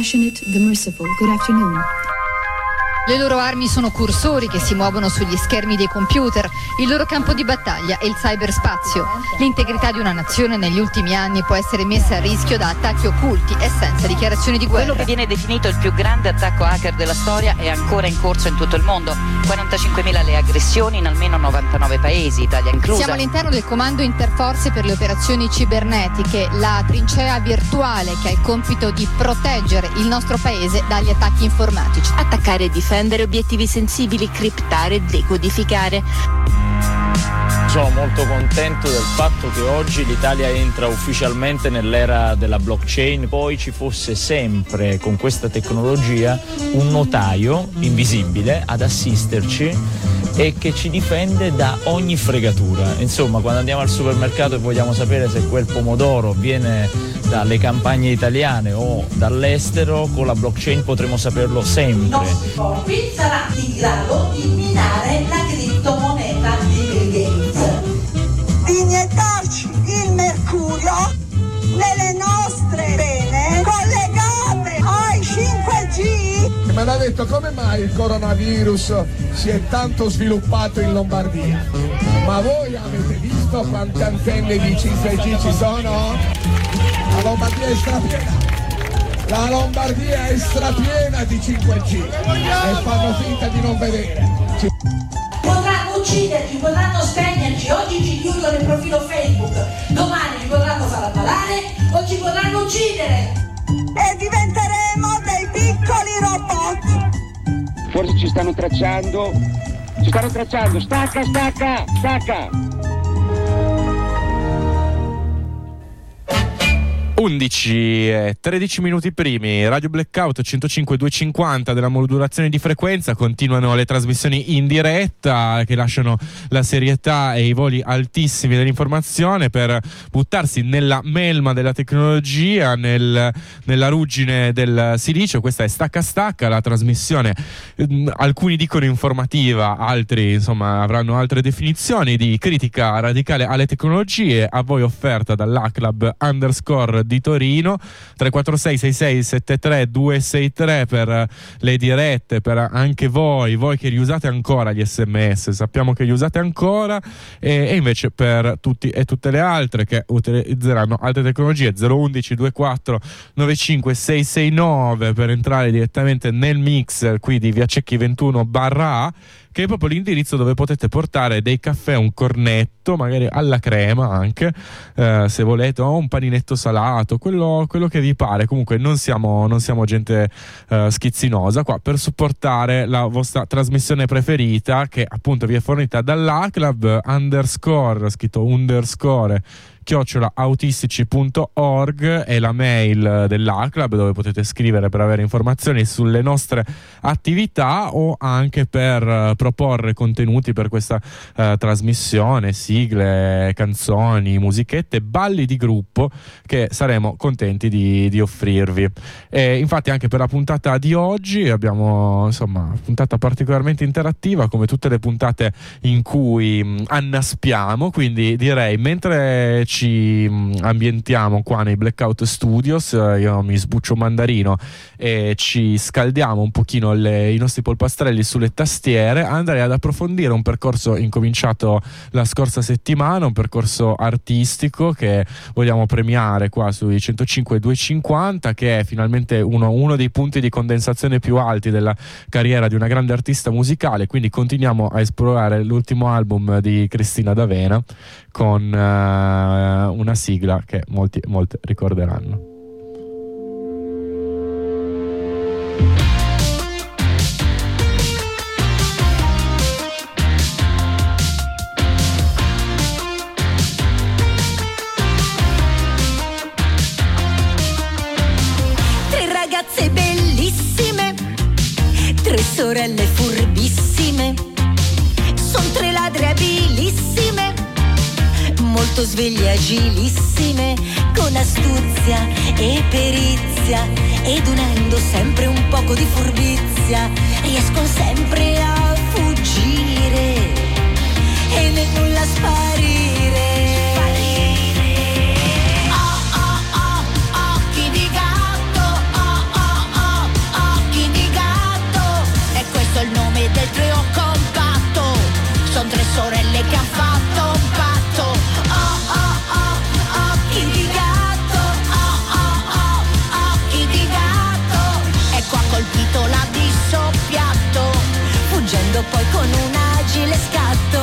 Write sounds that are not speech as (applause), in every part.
compassionate, the merciful. Good afternoon. Le loro armi sono cursori che si muovono sugli schermi dei computer, il loro campo di battaglia è il cyberspazio. L'integrità di una nazione negli ultimi anni può essere messa a rischio da attacchi occulti e senza dichiarazioni di guerra. Quello che viene definito il più grande attacco hacker della storia è ancora in corso in tutto il mondo. 45.000 le aggressioni in almeno 99 paesi, Italia inclusa. Siamo all'interno del comando interforze per le operazioni cibernetiche, la trincea virtuale che ha il compito di proteggere il nostro paese dagli attacchi informatici. Attaccare e difendere obiettivi sensibili, criptare e decodificare. Sono molto contento del fatto che oggi l'Italia entra ufficialmente nell'era della blockchain, poi ci fosse sempre con questa tecnologia un notaio invisibile ad assisterci e che ci difende da ogni fregatura. Insomma, quando andiamo al supermercato e vogliamo sapere se quel pomodoro viene dalle campagne italiane o dall'estero, con la blockchain potremo saperlo sempre. I nostri corpi saranno in grado di minare la criptomoneta mercurio nelle nostre vene collegate ai 5G. Mi hanno detto come mai il coronavirus si è tanto sviluppato in Lombardia. Ma voi avete visto quante antenne di 5G ci sono? La Lombardia è strapiena. La Lombardia è strapiena di 5G e fanno finta di non vedere. Ucciderci, potranno spegnerci, oggi ci chiudono il profilo Facebook, domani ci potranno far ammalare o ci potranno uccidere. E diventeremo dei piccoli robot. Forse ci stanno tracciando. Ci stanno tracciando. Stacca, stacca, stacca. 11 e 13 minuti primi, Radio Blackout 105 250 della modulazione di frequenza, continuano le trasmissioni in diretta che lasciano la serietà e i voli altissimi dell'informazione per buttarsi nella melma della tecnologia, nel, nella ruggine del silicio. Questa è Stacca Stacca, la trasmissione, mm, alcuni dicono informativa, altri insomma avranno altre definizioni di critica radicale alle tecnologie, a voi offerta dall'ACLAB underscore di Torino. 346 66 73 263 per le dirette per anche voi voi che li usate ancora gli sms sappiamo che li usate ancora. E, e invece per tutti e tutte le altre che utilizzeranno altre tecnologie 011 24 95 669 per entrare direttamente nel mix qui di Via Cecchi 21 barra A che è proprio l'indirizzo dove potete portare dei caffè, un cornetto, magari alla crema anche, eh, se volete, o un paninetto salato, quello, quello, che vi pare. Comunque non siamo, non siamo gente eh, schizzinosa qua per supportare la vostra trasmissione preferita che appunto vi è fornita dall'ACLAB underscore, scritto underscore chiocciolaautistici.org è la mail dell'ACLAB dove potete scrivere per avere informazioni sulle nostre attività o anche per uh, proporre contenuti per questa uh, trasmissione, sigle, canzoni, musichette, balli di gruppo che saremo contenti di, di offrirvi. E infatti anche per la puntata di oggi abbiamo insomma puntata particolarmente interattiva come tutte le puntate in cui mh, annaspiamo, quindi direi mentre ci ci ambientiamo qua nei Blackout Studios, eh, io mi sbuccio mandarino e ci scaldiamo un pochino le, i nostri polpastrelli sulle tastiere, andrei ad approfondire un percorso incominciato la scorsa settimana, un percorso artistico che vogliamo premiare qua sui 105 250, che è finalmente uno, uno dei punti di condensazione più alti della carriera di una grande artista musicale, quindi continuiamo a esplorare l'ultimo album di Cristina D'Avena con uh, una sigla che molti, molti ricorderanno. Tre ragazze bellissime, tre sorelle molto sveglie, agilissime, con astuzia e perizia, ed unendo sempre un poco di furbizia, riescono sempre a fuggire e nel nulla sparire. poi con un agile scatto.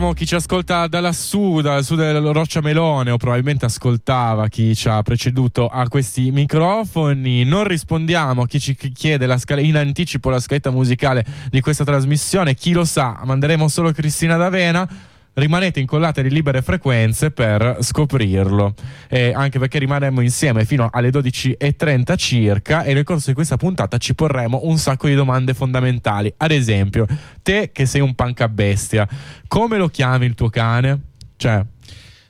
Salutiamo chi ci ascolta da lassù, dal su del Roccia Melone o probabilmente ascoltava chi ci ha preceduto a questi microfoni. Non rispondiamo a chi ci chiede la scala- in anticipo la scaletta musicale di questa trasmissione. Chi lo sa, manderemo solo Cristina D'Avena. Rimanete incollate alle libere frequenze per scoprirlo, Eh, anche perché rimarremo insieme fino alle 12.30 circa e nel corso di questa puntata ci porremo un sacco di domande fondamentali. Ad esempio, te che sei un panca bestia, come lo chiami il tuo cane? Cioè,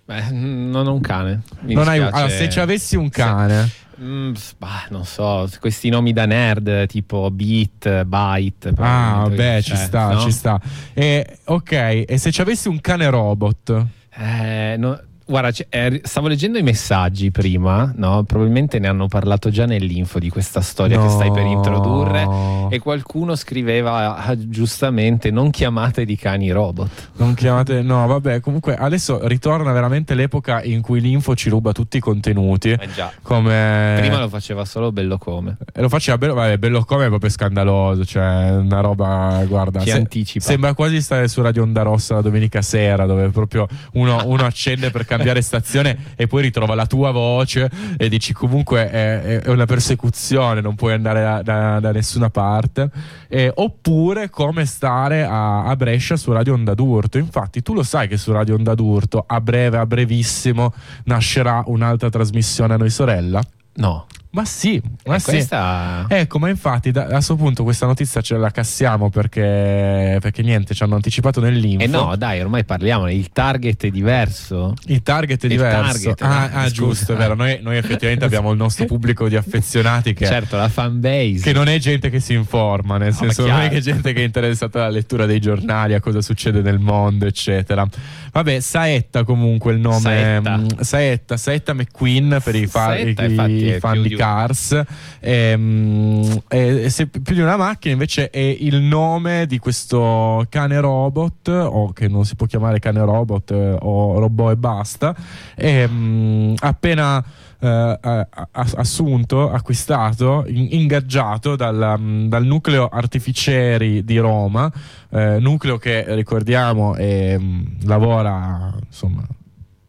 Beh, non ho un cane. Mi non hai allora, se ci avessi un cane, Mm, bah, non so, questi nomi da nerd tipo Beat, Byte. ah, beh, ci sta, no? ci sta. E, ok, e se ci avessi un cane robot? Eh, no, guarda, eh, stavo leggendo i messaggi prima, no? Probabilmente ne hanno parlato già nell'info di questa storia che No. stai per introdurre. E qualcuno scriveva ah, giustamente: non chiamate di cani robot. Non chiamate, no, vabbè. Comunque, adesso ritorna veramente l'epoca in cui l'info ci ruba tutti i contenuti. Eh già. Come Prima lo faceva solo bello come. E lo faceva bello, vabbè, bello come è proprio scandaloso. Cioè, una roba, guarda. Ti anticipa. Sembra quasi stare su Radio Onda Rossa la domenica sera, dove proprio uno, uno accende per cambiare stazione e poi ritrova la tua voce e dici comunque è- è una persecuzione, non puoi andare da, da- da nessuna parte. Eh, oppure come stare a, a Brescia su Radio Onda d'Urto. Infatti, tu lo sai che su Radio Onda d'Urto a breve, a brevissimo, nascerà un'altra trasmissione a noi sorella? No. Ma sì, ma Eh, sì. questa- Ecco, ma infatti da- a questo punto questa notizia ce la cassiamo perché, perché niente, ci hanno anticipato nell'info. Eh no, dai, ormai parliamo. Il target è diverso. Il target è Il diverso. target, ah, ah, giusto, è vero. Noi, noi effettivamente abbiamo il nostro pubblico di affezionati che, Certo, la fan base. che non è gente che si informa, nel No, senso non è che è gente che è interessata alla lettura dei giornali, a cosa succede nel mondo, eccetera. Vabbè, Saetta comunque il nome. Saetta. Saetta, Saetta McQueen per i, fa- Saetta, i- infatti, i fan di Cars. Ehm, e- e se più di una macchina invece è il nome di questo cane robot, o che non si può chiamare cane robot eh, o robot e basta. Ehm, appena a- assunto, acquistato, in- ingaggiato dal, mm, dal nucleo artificieri di Roma, eh, nucleo che ricordiamo è, mm, lavora insomma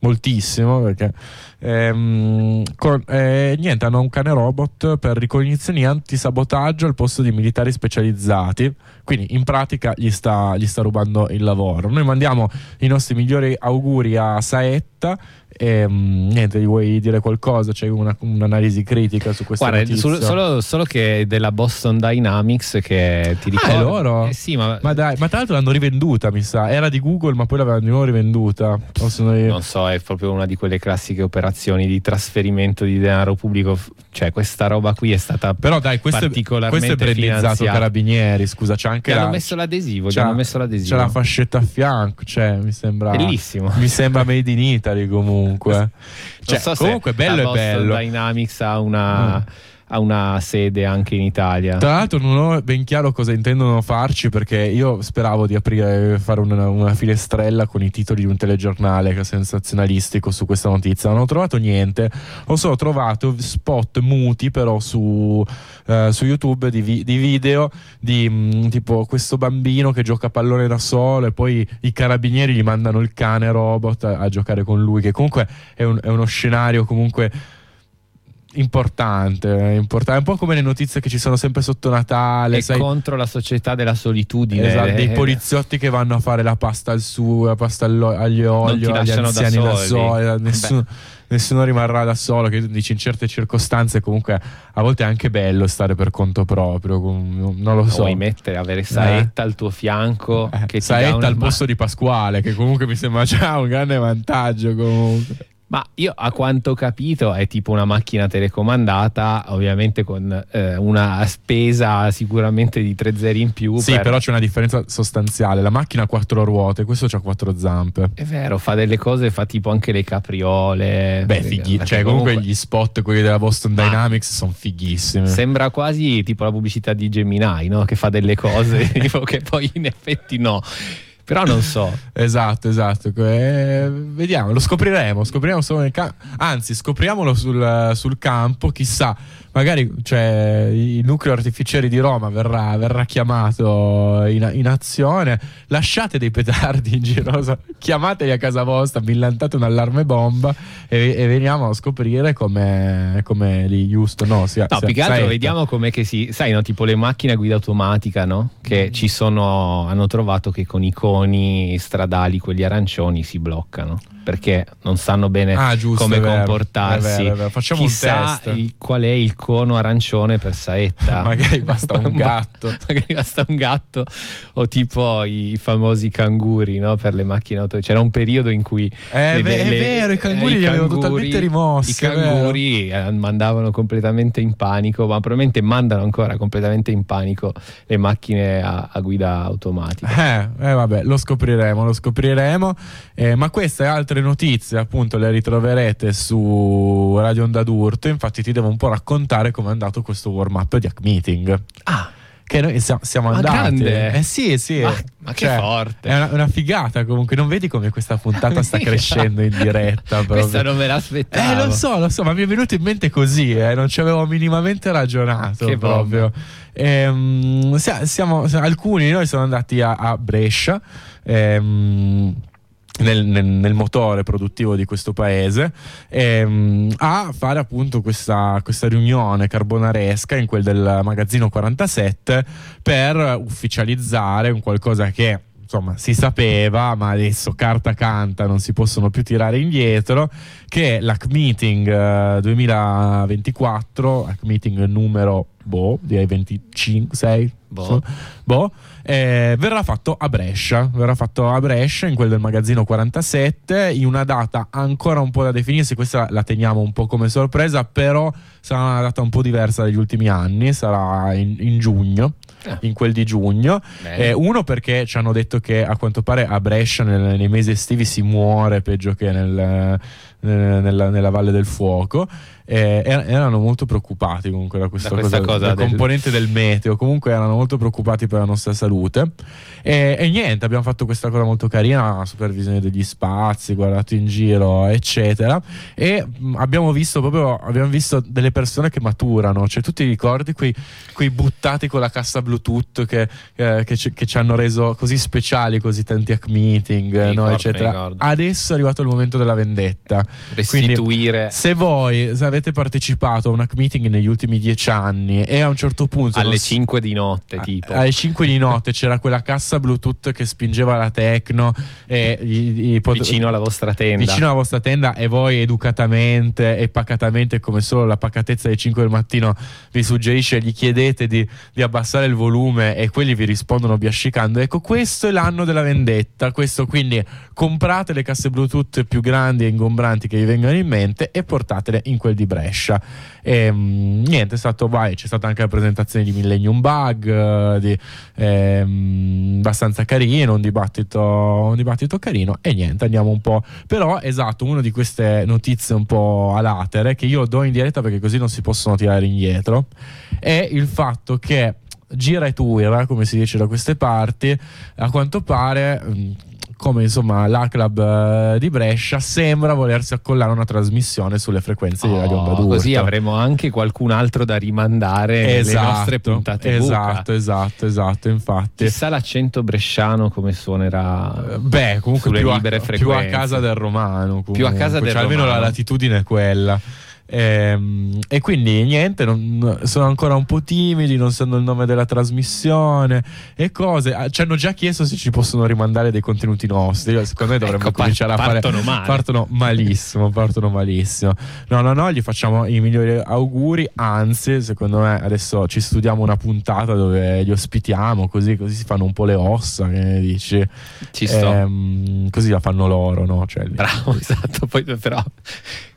moltissimo perché ehm, con- eh, niente hanno un cane robot per ricognizione e antisabotaggio al posto di militari specializzati. Quindi in pratica gli sta, gli sta rubando il lavoro. Noi mandiamo i nostri migliori auguri a Saetta e mm, niente gli vuoi dire qualcosa c'è una- un'analisi critica su questa Guarda, sul- solo, solo che della Boston Dynamics che ti Ah, ricordo. è loro? Eh sì, ma, ma dai ma tra l'altro l'hanno rivenduta mi sa era di Google ma poi l'avevano di nuovo rivenduta io? non so, è proprio una di quelle classiche operazioni di trasferimento di denaro pubblico. Cioè, questa roba qui è stata Però dai, questo è, particolarmente questo è brandizzato. Carabinieri, scusa, c'è anche la, hanno messo l'adesivo, hanno messo l'adesivo. C'è la fascetta a fianco, cioè mi sembra Bellissimo. Mi sembra made in Italy comunque. Cioè, non so comunque bello la è bello. Dynamics ha una, Mm. Ha una sede anche in Italia. Tra l'altro non ho ben chiaro cosa intendono farci perché io speravo di aprire fare una, una finestrella con i titoli di un telegiornale sensazionalistico su questa notizia. Non ho trovato niente, ho solo trovato spot muti però su, eh, su YouTube di, vi- di video di mm, tipo questo bambino che gioca a pallone da solo e poi i carabinieri gli mandano il cane robot a, a giocare con lui che comunque è, un- è uno scenario comunque importante, importante, un po' come le notizie che ci sono sempre sotto Natale, è sai, contro la società della solitudine. esatto, dei Eh, poliziotti che vanno a fare la pasta al sugo, la pasta agli olio, agli lasciano da anziani da soli. solo, nessuno, nessuno rimarrà da solo, che dici in certe circostanze comunque a volte è anche bello stare per conto proprio, non lo so. vuoi mettere, avere Saetta al tuo fianco Eh, che Saetta al ma- posto di Pasquale, che comunque mi sembra già un grande vantaggio comunque. Ma io a quanto ho capito è tipo una macchina telecomandata, ovviamente con eh, una spesa sicuramente di tre zeri in più. Sì, per- però c'è una differenza sostanziale. La macchina ha quattro ruote, questo ha quattro zampe. È vero, fa delle cose, fa tipo anche le capriole. Beh, fighi. Cioè, comunque gli spot, quelli della Boston Ah. Dynamics, sono fighissimi. Sembra quasi tipo la pubblicità di Gemini, no? Che fa delle cose (laughs) tipo, che poi in effetti no. Però non so. (laughs) Esatto, esatto. Eh, vediamo, lo scopriremo. Scopriremo solo nel campo. Anzi, scopriamolo sul, sul campo. Chissà, magari cioè, il nucleo artificieri di Roma verrà, verrà chiamato in, in azione. Lasciate dei petardi in giro, chiamateli a casa vostra, millantate un allarme bomba e, e veniamo a scoprire come, come li giusto. No, sia, No, sia- più che altro vediamo com'è che si. Sai, no, tipo le macchine a guida automatica, no? Che Mm. ci sono. Hanno trovato che con i coni stradali, quelli arancioni, si bloccano. Perché non sanno bene Ah, giusto, come è vero, comportarsi. è vero, è vero. Facciamo un Chissà test. il- qual è il cono arancione per saetta. (laughs) Magari basta un (laughs) gatto. (laughs) Magari basta un gatto. O tipo i famosi canguri, no? Per le macchine auto. C'era un periodo in cui. È le- è le- vero, i canguri eh, li avevo totalmente rimossi, I è canguri eh, mandavano completamente in panico, ma probabilmente mandano ancora completamente in panico le macchine a, a guida automatica. Eh, eh, vabbè, lo scopriremo, lo scopriremo. Eh, ma queste e altre notizie, appunto, le ritroverete su Radio Onda d'Urto. Infatti, ti devo un po' raccontare come è andato questo warm up di Hack Meeting. Ah. Che noi siamo, siamo Ma andati. grande. Eh sì, sì. Ma- ma che Cioè, forte. È una, una figata comunque. Non vedi come questa puntata sta (laughs) crescendo in diretta? (laughs) Questa non me l'aspettavo. Eh, lo so, lo so, ma mi è venuto in mente così, eh, non ci avevo minimamente ragionato Che proprio. Ehm, sia- siamo, alcuni di noi sono andati a, a Brescia. ehm, nel, nel- nel motore produttivo di questo paese ehm, a fare appunto questa, questa riunione carbonaresca in quel del magazzino 47 per ufficializzare un qualcosa che insomma si sapeva ma adesso carta canta non si possono più tirare indietro che è l'Hack Meeting eh, 2024 Hack Meeting numero boh direi 25 6 Boh. boh eh, verrà fatto a Brescia verrà fatto a Brescia in quel del magazzino 47 in una data ancora un po' da definirsi questa la teniamo un po' come sorpresa però sarà una data un po' diversa dagli ultimi anni sarà in, in giugno Ah. in quel di giugno. Eh, uno perché ci hanno detto che a quanto pare a Brescia nel- nei mesi estivi si muore peggio che nel- nel- nella, nella Valle del Fuoco eh, er- erano molto preoccupati comunque da questa, Da questa cosa da del- componente del meteo comunque erano molto preoccupati per la nostra salute. E, e niente, abbiamo fatto questa cosa molto carina, supervisione degli spazi, guardato in giro, eccetera. E abbiamo visto proprio abbiamo visto delle persone che maturano. Cioè, tu ti ricordi quei, quei buttati con la cassa Bluetooth che, eh, che ci, che ci hanno reso così speciali, così tanti hack meeting, no, ricordo, mi eccetera. Adesso è arrivato il momento della vendetta. Quindi, Restituire se voi se avete partecipato a un hack meeting negli ultimi dieci anni e a un certo punto non alle s- 5 di notte, tipo. alle 5 di notte c'era quella cassa Bluetooth che spingeva la Tecno e gli- gli pot- vicino alla vostra tenda. vicino alla vostra tenda e voi educatamente e pacatamente come solo la pacatezza alle 5 del mattino vi suggerisce gli chiedete di, di abbassare il volume e quelli vi rispondono biascicando. Ecco questo è l'anno della vendetta questo quindi comprate le casse bluetooth più grandi e ingombranti che vi vengano in mente e portatele in quel di Brescia. E, mm, niente è stato vai c'è stata anche la presentazione di Millennium Bug eh, di, ehm, abbastanza carino un dibattito un dibattito carino e niente andiamo un po' però esatto una di queste notizie un po' a latere che io do in diretta perché così non si possono tirare indietro è il fatto che gira e tuira come si dice da queste parti a quanto pare mh, come insomma la club eh, di Brescia sembra volersi accollare una trasmissione sulle frequenze di Radio Onda Oh, d'Urto. così avremo anche qualcun altro da rimandare nelle nostre puntate buca. esatto esatto esatto infatti Chissà l'accento bresciano come suonerà. Beh, comunque più a, più a casa del romano. Più a casa comunque, del cioè, almeno romano. la latitudine è quella. Ehm, e quindi niente, non- sono ancora un po' timidi, non sanno il nome della trasmissione e cose. Ah, Ci hanno già chiesto se ci possono rimandare dei contenuti nostri. Io, Secondo me dovremmo Ecco, par- cominciare a fare. partono male. Partono malissimo, partono malissimo. No, no, no, gli facciamo i migliori auguri. Anzi, secondo me adesso ci studiamo una puntata dove li ospitiamo, così, così si fanno un po' le ossa. Che ne dici? Ci sto. Ehm, così la fanno loro, no? Cioè, Bravo, (laughs) esatto. Poi, però,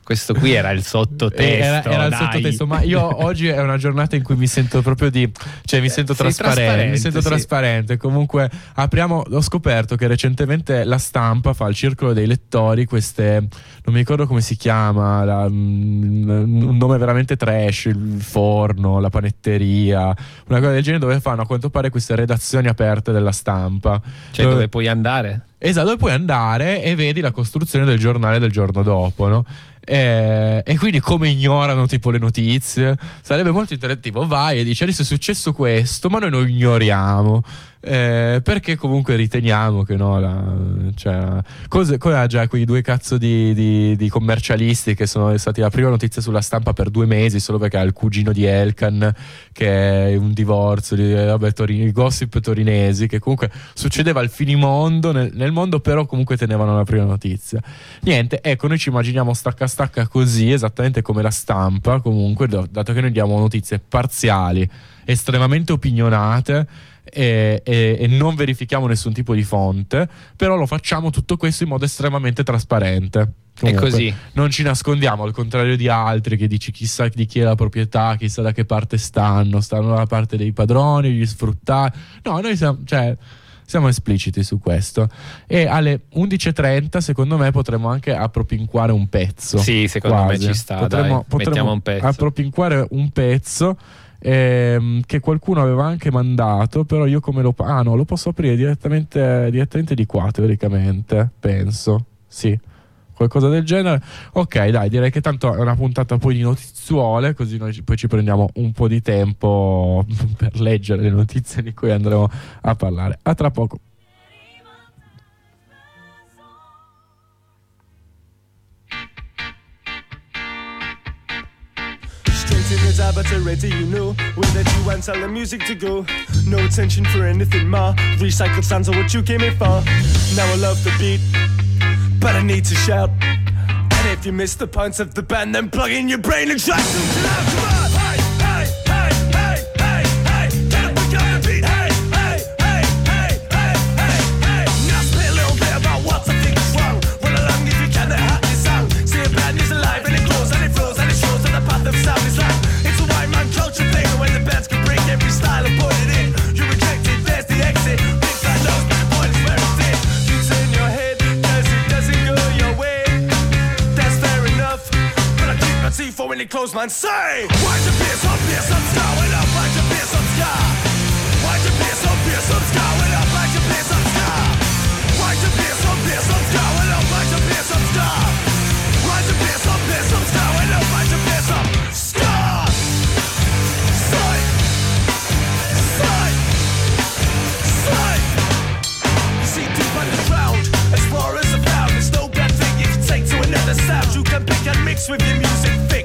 questo qui era il sottotesto. Eh, Era, era il sottotesto, ma io oggi è una giornata in cui mi sento proprio di. cioè mi sento Eh, Sei trasparente. Mi trasparente, sento sì. trasparente. Comunque, apriamo. Ho scoperto che recentemente la stampa fa al circolo dei lettori queste. Non mi ricordo come si chiama. la- mm, un nome veramente trash. Il forno, la panetteria, una cosa del genere, dove fanno a quanto pare queste redazioni aperte della stampa. Cioè, dove puoi andare? Esatto, dove puoi andare e vedi la costruzione del giornale del giorno dopo, no? E, e quindi come ignorano tipo le notizie? Sarebbe molto interattivo. Vai e dici adesso è successo questo ma noi lo ignoriamo eh, perché comunque riteniamo che no la, cioè, cose, come ha già quei due cazzo di, di- di commercialisti che sono stati la prima notizia sulla stampa per due mesi solo perché ha il cugino di Elkan che è un divorzio di eh, vabbè, torini- gossip torinesi che comunque succedeva al finimondo nel, nel mondo però comunque tenevano la prima notizia. Niente ecco noi ci immaginiamo stacca stacca così esattamente come la stampa comunque dato che noi diamo notizie parziali estremamente opinionate e, e- e non verifichiamo nessun tipo di fonte però lo facciamo tutto questo in modo estremamente trasparente Comunque, così. non ci nascondiamo al contrario di altri che dici chissà di chi è la proprietà chissà da che parte stanno stanno dalla parte dei padroni degli sfruttati no noi siamo cioè siamo espliciti su questo e alle 11.30 secondo me potremmo anche appropinquare un pezzo Sì, secondo me Quasi. ci sta, potremmo, dai, potremmo un pezzo. appropinquare un pezzo ehm, che qualcuno aveva anche mandato però io come lo ah no lo posso aprire direttamente, direttamente di qua teoricamente penso sì. Qualcosa del genere. Ok dai direi che tanto è una puntata poi di notizuole così noi poi ci prendiamo un po' di tempo (laughs) per leggere le notizie di cui andremo a parlare. A tra poco The dive, but ready, you know. We'll let you and tell the music to go. No attention for anything more. Recycled sounds are what you came in for. Now I love the beat, but I need to shout. And if you miss the points of the band, then plug in your brain and try to loud. when they close mine. Say, why'd you be so fearsome, scowling up? Why'd you be some scar? Why'd you be so fearsome, scowling up? Why'd you be some scar? Why'd you be so fearsome, scowling up? Why'd you be some scar? Why'd you be so fearsome, scowling up? Why'd you be There's no you take to another sound. You can pick and mix with your music. Fix.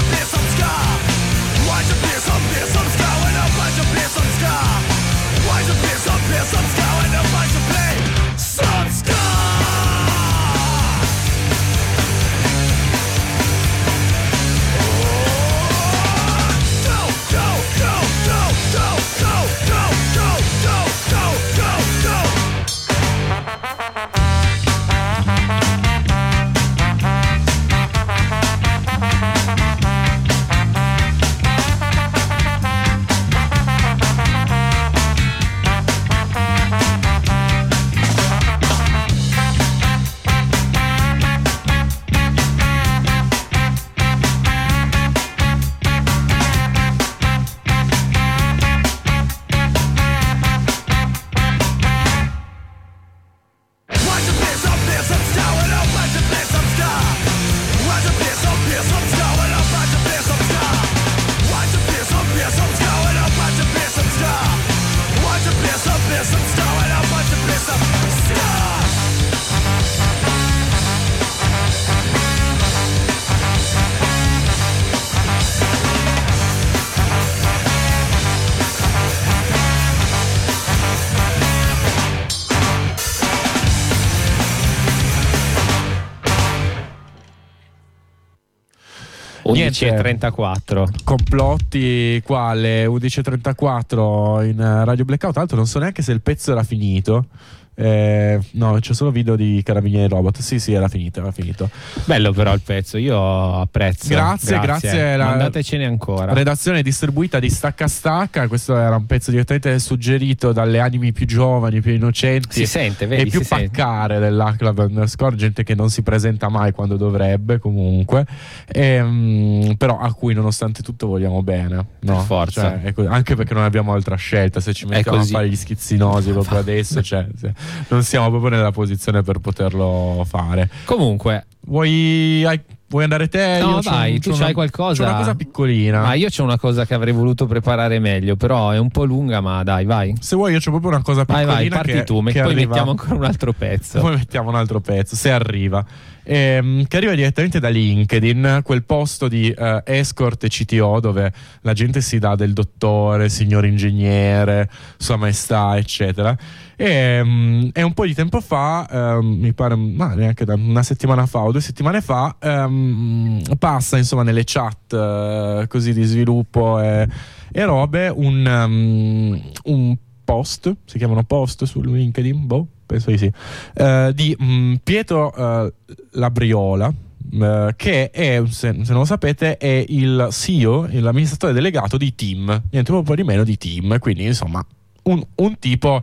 11.34. Complotti qua alle 11.34 in eh, Radio Blackout. Tra l'altro, non so neanche se il pezzo era finito. Eh, no, c'è solo video di Carabinieri Robot. Sì, sì, era finito, era finito. Bello però il pezzo, io apprezzo. Grazie, grazie. La- Mandatecene ancora. Redazione distribuita di Stacca Stacca. Questo era un pezzo direttamente suggerito dalle anime più giovani, più innocenti Si sente, vedi, e più paccare dell'Aclab underscore. Gente che non si presenta mai quando dovrebbe, comunque, Ehm, però a cui nonostante tutto vogliamo bene. No? Per forza. Cioè, così. anche perché non abbiamo altra scelta. Se ci mettiamo a fare gli schizzinosi proprio (laughs) adesso, cioè, se- non siamo proprio nella posizione per poterlo fare. Comunque, Vuoi, hai- vuoi andare te? No, Io vai, tu c'hai una- qualcosa? C'ho una cosa piccolina. ma io c'ho una cosa che avrei voluto preparare meglio, però è un po' lunga, ma dai, vai. Se vuoi, io c'ho proprio una cosa Vai, piccolina. vai, parti che, tu, che poi arriva- mettiamo ancora un altro pezzo. Poi mettiamo un altro pezzo, se arriva. Ehm, che arriva direttamente da LinkedIn, quel posto di eh, escort e CTO dove la gente si dà del dottore, signor ingegnere, sua maestà, eccetera. E, mm, e un po' di tempo fa, ehm, mi pare, ma neanche da una settimana fa o due settimane fa, ehm, passa insomma nelle chat eh, così di sviluppo e, e robe un, um, un post, si chiamano post su LinkedIn, boh, penso di sì, eh, di mm, Pietro eh, Labriola. eh, che è, se, non lo sapete, è il CEO, l'amministratore delegato di Team, niente po' di meno di Team, quindi insomma un, un tipo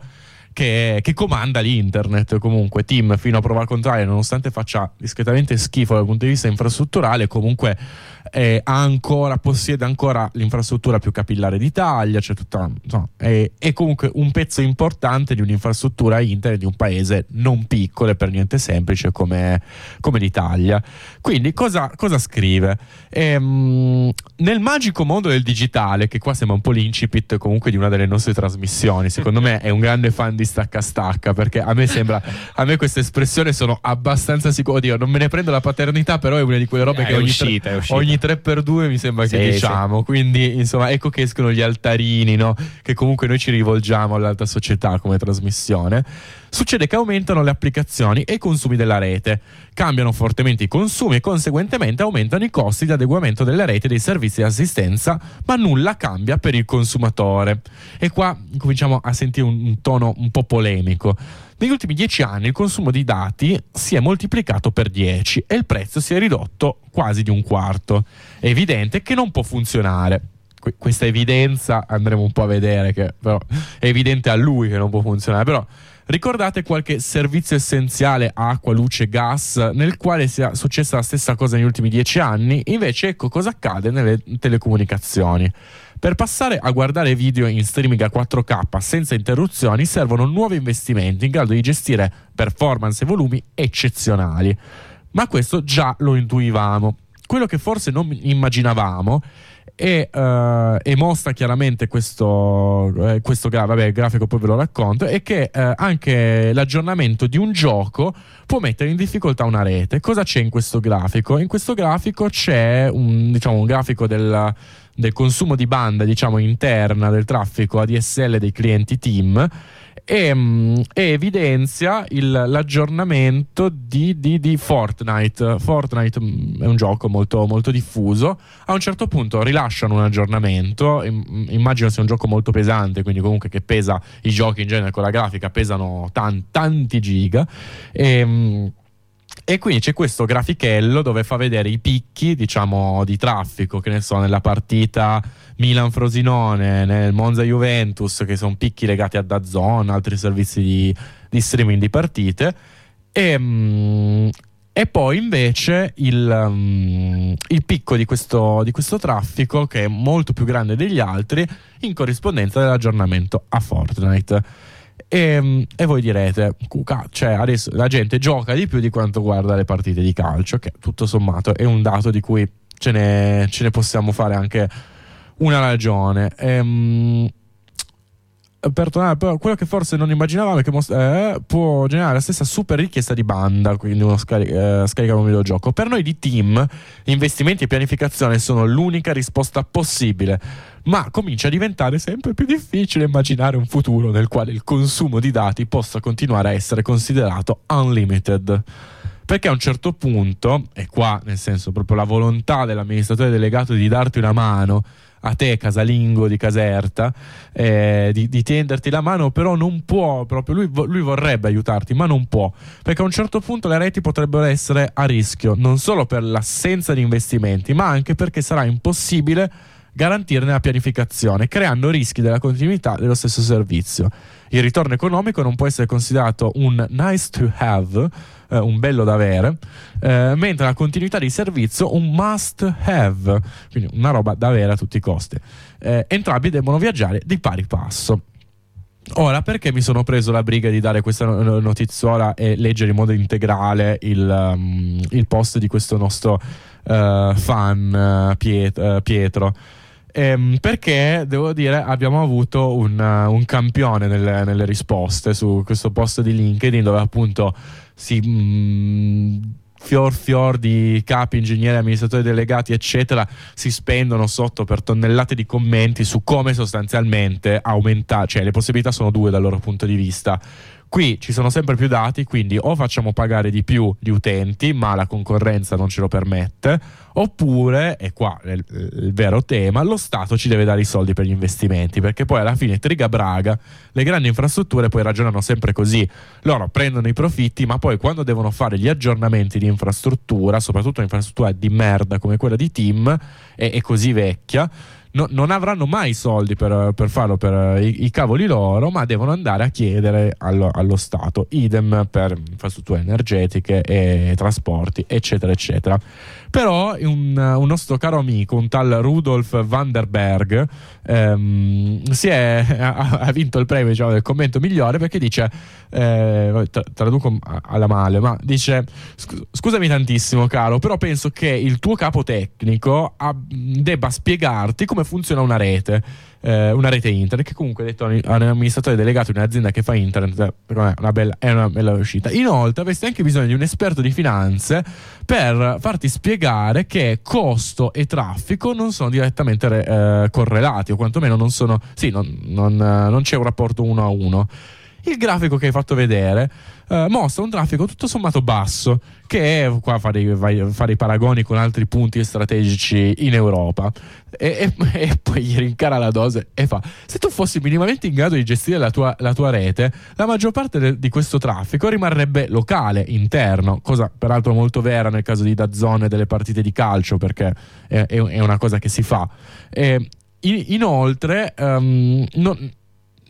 che, che comanda l'internet comunque Team fino a prova contraria nonostante faccia discretamente schifo dal punto di vista infrastrutturale comunque eh, ancora, possiede ancora l'infrastruttura più capillare d'Italia c'è tutta, insomma, è, è comunque un pezzo importante di un'infrastruttura internet di un paese non piccolo e per niente semplice come, come l'Italia quindi cosa, cosa scrive? Ehm, nel magico mondo del digitale che qua sembra un po' l'incipit comunque di una delle nostre trasmissioni secondo (laughs) me è un grande fan di stacca stacca perché a me sembra a me questa espressione sono abbastanza sicuro oddio non me ne prendo la paternità però è una di quelle robe Eh, che ogni, uscita, tre, ogni 3x2 mi sembra che Sì, diciamo. quindi insomma ecco che escono gli altarini no? che comunque noi ci rivolgiamo all'alta società come trasmissione succede che aumentano le applicazioni e i consumi della rete cambiano fortemente i consumi e conseguentemente aumentano i costi di adeguamento delle reti e dei servizi di assistenza ma nulla cambia per il consumatore e qua cominciamo a sentire un, un tono un po' polemico negli ultimi dieci anni il consumo di dati si è moltiplicato per 10 e il prezzo si è ridotto quasi di un quarto. È evidente che non può funzionare. Que- questa evidenza andremo un po' a vedere che però è evidente a lui che non può funzionare, però ricordate qualche servizio essenziale acqua, luce, gas nel quale sia successa la stessa cosa negli ultimi dieci anni? Invece ecco cosa accade nelle telecomunicazioni. Per passare a guardare video in streaming a 4K senza interruzioni servono nuovi investimenti in grado di gestire performance e volumi eccezionali. Ma questo già lo intuivamo. quello che forse non immaginavamo e, eh, e mostra chiaramente questo, eh, questo gra- vabbè, grafico poi ve lo racconto è che eh, anche l'aggiornamento di un gioco può mettere in difficoltà una rete cosa c'è in questo grafico? in questo grafico c'è un, diciamo, un grafico del, del consumo di banda diciamo interna del traffico ADSL dei clienti team e, mm, e evidenzia il- l'aggiornamento di, di- di Fortnite. Fortnite mm, è un gioco molto, molto diffuso. A un certo punto rilasciano un aggiornamento. im- immagino sia un gioco molto pesante, quindi comunque che pesa i giochi in genere con la grafica pesano tan- tanti giga. E, mm, e quindi c'è questo grafichello dove fa vedere i picchi, diciamo, di traffico, che ne so, nella partita Milan-Frosinone, nel Monza-Juventus, che sono picchi legati a DAZN, altri servizi di, di streaming di partite. E, mm, e poi invece il, mm, il picco di questo, di questo traffico, che è molto più grande degli altri, in corrispondenza dell'aggiornamento a Fortnite. E, e voi direte, "Cuca, cioè adesso la gente gioca di più di quanto guarda le partite di calcio, che tutto sommato è un dato di cui ce ne, ce ne possiamo fare anche una ragione. Ehm, per tornare, però, quello che forse non immaginavamo è che mos- eh, può generare la stessa super richiesta di banda, quindi uno scari- eh, scaricare un videogioco. Per noi di team, investimenti e pianificazione sono l'unica risposta possibile, ma comincia a diventare sempre più difficile immaginare un futuro nel quale il consumo di dati possa continuare a essere considerato unlimited. Perché a un certo punto, e qua nel senso proprio la volontà dell'amministratore delegato di darti una mano, a te casalingo di Caserta, eh, di, di tenderti la mano, però non può, proprio lui, lui vorrebbe aiutarti, ma non può, perché a un certo punto le reti potrebbero essere a rischio, non solo per l'assenza di investimenti, ma anche perché sarà impossibile garantirne la pianificazione, creando rischi della continuità dello stesso servizio. Il ritorno economico non può essere considerato un nice to have, eh, un bello da avere, eh, mentre la continuità di servizio un must have, quindi una roba da avere a tutti i costi. Eh, entrambi devono viaggiare di pari passo. Ora, perché mi sono preso la briga di dare questa no- notiziola e leggere in modo integrale il, um, il post di questo nostro eh, fan eh, Piet- eh, Pietro? Ehm, perché devo dire abbiamo avuto un, uh, un campione nelle, nelle risposte su questo post di LinkedIn dove appunto si mm, fior fior di capi, ingegneri, amministratori delegati eccetera si spendono sotto per tonnellate di commenti su come sostanzialmente aumentare cioè le possibilità sono due dal loro punto di vista Qui ci sono sempre più dati, quindi o facciamo pagare di più gli utenti, ma la concorrenza non ce lo permette, oppure, e qua è il, il vero tema, lo Stato ci deve dare i soldi per gli investimenti, perché poi alla fine triga braga, le grandi infrastrutture poi ragionano sempre così, loro prendono i profitti, ma poi quando devono fare gli aggiornamenti di infrastruttura, soprattutto un'infrastruttura di merda come quella di Team, e, e così vecchia, no- non avranno mai soldi per, per farlo per eh, i, i cavoli loro, ma devono andare a chiedere allo, allo Stato. Idem per infrastrutture energetiche e trasporti, eccetera, eccetera. Però un, un nostro caro amico, un tal Rudolf Vanderberg, ehm, è, (laughs) ha, ha vinto il premio diciamo, del commento migliore perché dice, eh, tra- traduco alla male, ma dice, "Scu- scusami tantissimo caro, però penso che il tuo capo tecnico debba spiegarti come funziona una rete. Eh, una rete internet che comunque detto un amministratore delegato di un'azienda che fa internet eh, me è una bella, è una bella uscita. Inoltre avresti anche bisogno di un esperto di finanze per farti spiegare che costo e traffico non sono direttamente re- eh, correlati o quantomeno non sono sì non, non, eh, non c'è un rapporto uno a uno. Il grafico che hai fatto vedere eh, mostra un traffico tutto sommato basso, che è qua fare, fare i paragoni con altri punti strategici in Europa. E, e- (laughs) e poi gli rincara la dose e fa: Se tu fossi minimamente in grado di gestire la tua, la tua rete, la maggior parte de- di questo traffico rimarrebbe locale, interno, cosa peraltro molto vera nel caso di Dazzone delle partite di calcio, perché è, è- è una cosa che si fa. E, in- inoltre, ehm, non-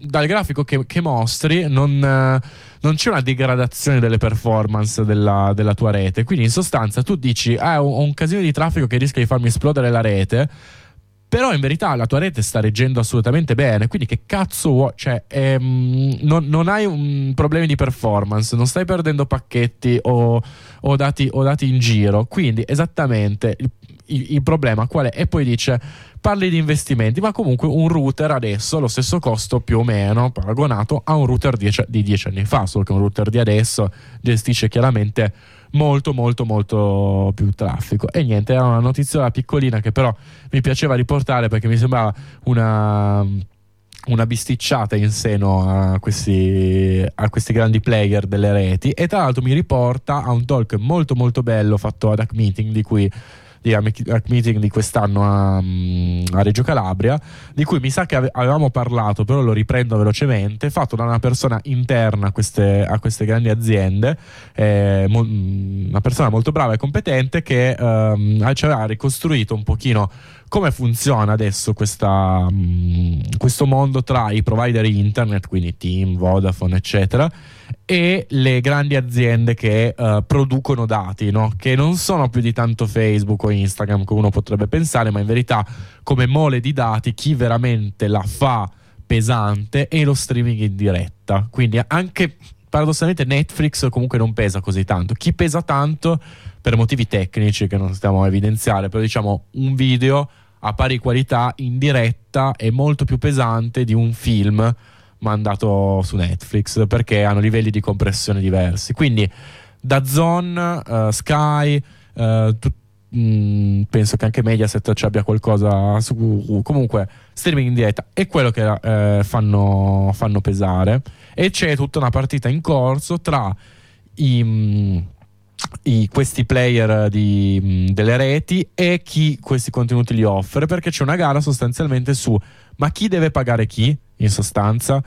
dal grafico che, che mostri non, eh, non c'è una degradazione delle performance della, della tua rete. Quindi, in sostanza, tu dici: Ah, ho un casino di traffico che rischia di farmi esplodere la rete. Però in verità la tua rete sta reggendo assolutamente bene. Quindi, che cazzo vuoi? Cioè, ehm, non, non hai un- problemi di performance, non stai perdendo pacchetti o, o dati, o dati in giro. Quindi, esattamente. il- il, il problema qual è? E poi dice parli di investimenti, ma comunque un router adesso ha lo stesso costo più o meno paragonato a un router dieci- di dieci anni fa, solo che un router di adesso gestisce chiaramente molto molto molto più traffico. E niente era una notizia piccolina che però mi piaceva riportare perché mi sembrava una una bisticciata in seno a questi, a questi grandi player delle reti. E tra l'altro mi riporta a un talk molto molto bello fatto ad Hack Meeting di cui di Hack Meeting di quest'anno a, mm, a, Reggio Calabria, di cui mi sa che ave- avevamo parlato, però lo riprendo velocemente, fatto da una persona interna a queste, a queste grandi aziende, eh, mo- mm, una persona molto brava e competente che ehm, ci aveva ricostruito un pochino come funziona adesso questa, mh, questo mondo tra i provider internet, quindi Team, Vodafone, eccetera, e le grandi aziende che uh, producono dati, no? che non sono più di tanto Facebook o Instagram come uno potrebbe pensare, ma in verità come mole di dati chi veramente la fa pesante è lo streaming in diretta. Quindi anche paradossalmente Netflix comunque non pesa così tanto. Chi pesa tanto per motivi tecnici che non stiamo a evidenziare, però diciamo un video a pari qualità in diretta è molto più pesante di un film mandato su Netflix perché hanno livelli di compressione diversi. Quindi da Zone, uh, Sky, uh, tu, mh, penso che anche Mediaset ci abbia qualcosa su comunque streaming in diretta è quello che uh, fanno, fanno, pesare e c'è tutta una partita in corso tra i, mh, i, questi player di, mh, delle reti e chi questi contenuti li offre perché c'è una gara sostanzialmente su ma chi deve pagare chi in sostanza?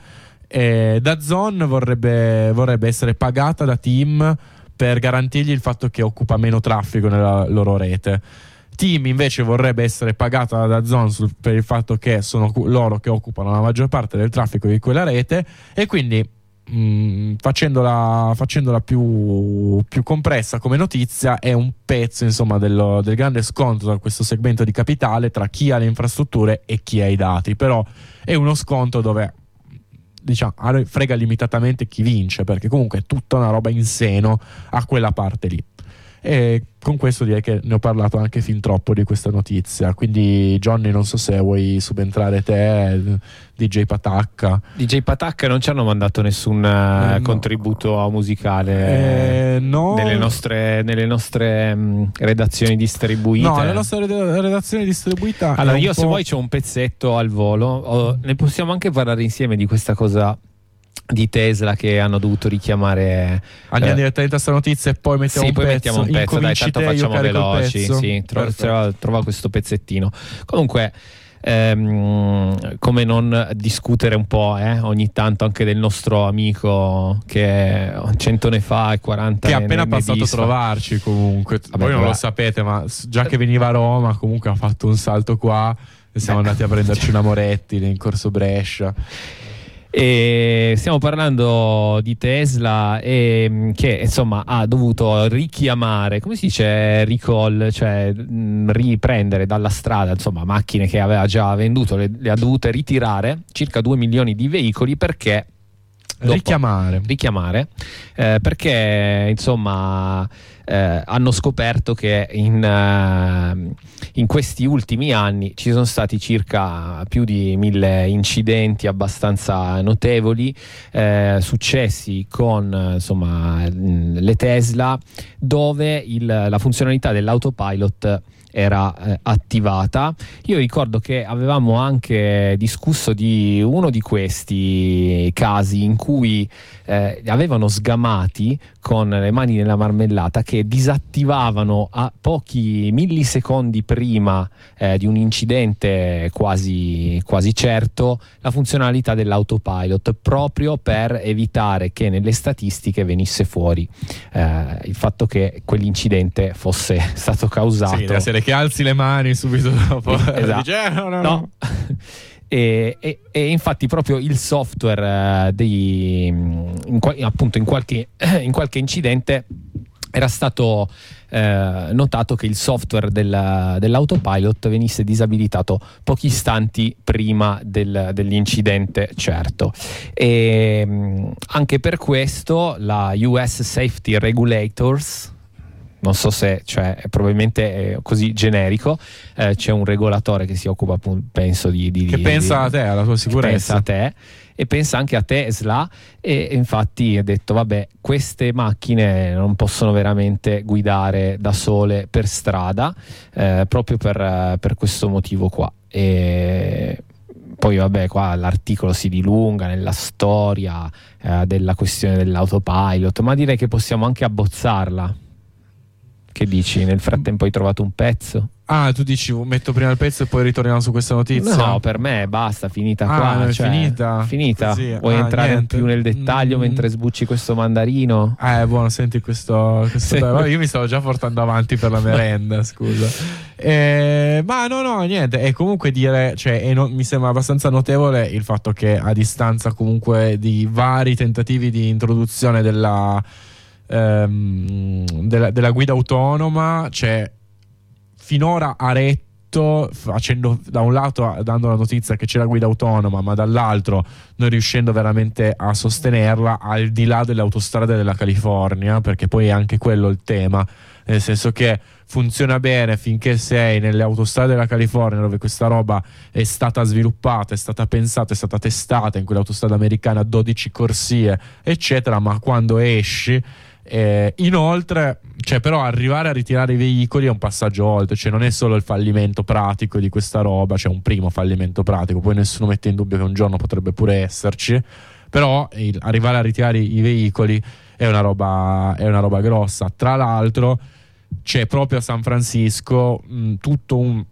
Eh, da Zone vorrebbe, vorrebbe essere pagata da Team per garantirgli il fatto che occupa meno traffico nella loro rete. Team invece vorrebbe essere pagata da Zone per il fatto che sono loro che occupano la maggior parte del traffico di quella rete e quindi mh, mm, facendola, facendola più, più, compressa come notizia è un pezzo insomma, dello, del grande scontro tra questo segmento di capitale tra chi ha le infrastrutture e chi ha i dati. Però è uno scontro dove diciamo frega limitatamente chi vince perché comunque è tutta una roba in seno a quella parte lì e con questo direi che ne ho parlato anche fin troppo di questa notizia. Quindi, Johnny, non so se vuoi subentrare te, DJ Patacca. DJ Patacca non ci hanno mandato nessun eh, no. contributo musicale eh, no. nelle nostre, nelle nostre mh, redazioni distribuite. No, nelle nostre redazioni distribuite. Allora, io se vuoi c'ho un pezzetto al volo. Oh, ne possiamo anche parlare insieme di questa cosa di Tesla che hanno dovuto richiamare andiamo eh, direttamente a questa notizia e poi mettiamo sì, un poi pezzo. mettiamo un pezzo dai tanto te, facciamo veloci sì, tro- trova, trova questo pezzettino. Comunque ehm, come non discutere un po' eh, ogni tanto anche del nostro amico che 100 ne fa e 40 che è appena passato a trovarci comunque. Vabbè, voi non lo sapete ma già che veniva a Roma comunque ha fatto un salto qua e siamo Beh. andati a prenderci una Moretti in corso Brescia e stiamo parlando di Tesla e, mm, che insomma ha dovuto richiamare, come si dice, recall, cioè mh, mm, riprendere dalla strada insomma macchine che aveva già venduto, le, le ha dovute ritirare circa 2 milioni di veicoli perché Dopo, richiamare, richiamare eh, perché insomma eh, hanno scoperto che in, uh, in, questi ultimi anni ci sono stati circa più di mille incidenti abbastanza notevoli, eh, successi con insomma, le Tesla, dove il, la funzionalità dell'autopilot era eh, attivata. Io ricordo che avevamo anche discusso di uno di questi casi in cui eh, avevano sgamati con le mani nella marmellata che disattivavano a pochi millisecondi prima eh, di un incidente quasi, quasi certo la funzionalità dell'autopilot proprio per evitare che nelle statistiche venisse fuori eh, il fatto che quell'incidente fosse (laughs) stato causato. Sì, deve essere che alzi le mani subito dopo. (laughs) Esatto. Dice, eh, no, no, no. E, e, e, infatti proprio il software uh, dei, in, appunto in qualche, (coughs) in qualche incidente era stato eh, notato che il software del, dell'autopilot venisse disabilitato pochi istanti prima del, dell'incidente certo. E anche per questo la US Safety Regulators non so se, cioè, è probabilmente è così generico, eh, c'è un regolatore che si occupa, penso, di... di Che di- pensa di- a te, alla tua sicurezza. Pensa a te e pensa anche a Tesla e infatti ha detto vabbè queste macchine non possono veramente guidare da sole per strada eh, proprio per, eh, per questo motivo qua e poi vabbè qua l'articolo si dilunga nella storia eh, della questione dell'autopilot ma direi che possiamo anche abbozzarla che dici nel frattempo hai trovato un pezzo Ah, tu dici metto prima il pezzo e poi ritorniamo su questa notizia? No, per me basta, finita Ah, qua. è cioè, finita? Finita? Così. Vuoi Ah, entrare niente. più nel dettaglio Mm. mentre sbucci questo mandarino? Eh, buono, senti questo. questo. Vabbè, io mi stavo già portando avanti per la (laughs) merenda, scusa. Eh, ma no, no, niente. E comunque dire, cioè, no- mi sembra abbastanza notevole il fatto che a distanza comunque di vari tentativi di introduzione della, ehm, della, della guida autonoma, c'è finora ha retto facendo da un lato dando la notizia che c'è la guida autonoma ma dall'altro non riuscendo veramente a sostenerla al di là delle autostrade della California perché poi è anche quello il tema nel senso che funziona bene finché sei nelle autostrade della California dove questa roba è stata sviluppata, è stata pensata, è stata testata in quell'autostrada americana 12 corsie eccetera ma quando esci eh, inoltre, cioè, però arrivare a ritirare i veicoli è un passaggio oltre, cioè non è solo il fallimento pratico di questa roba, c'è un primo fallimento pratico, poi nessuno mette in dubbio che un giorno potrebbe pure esserci, però il- arrivare a ritirare i veicoli è una roba, è una roba grossa. Tra l'altro c'è proprio a San Francisco mh, tutto un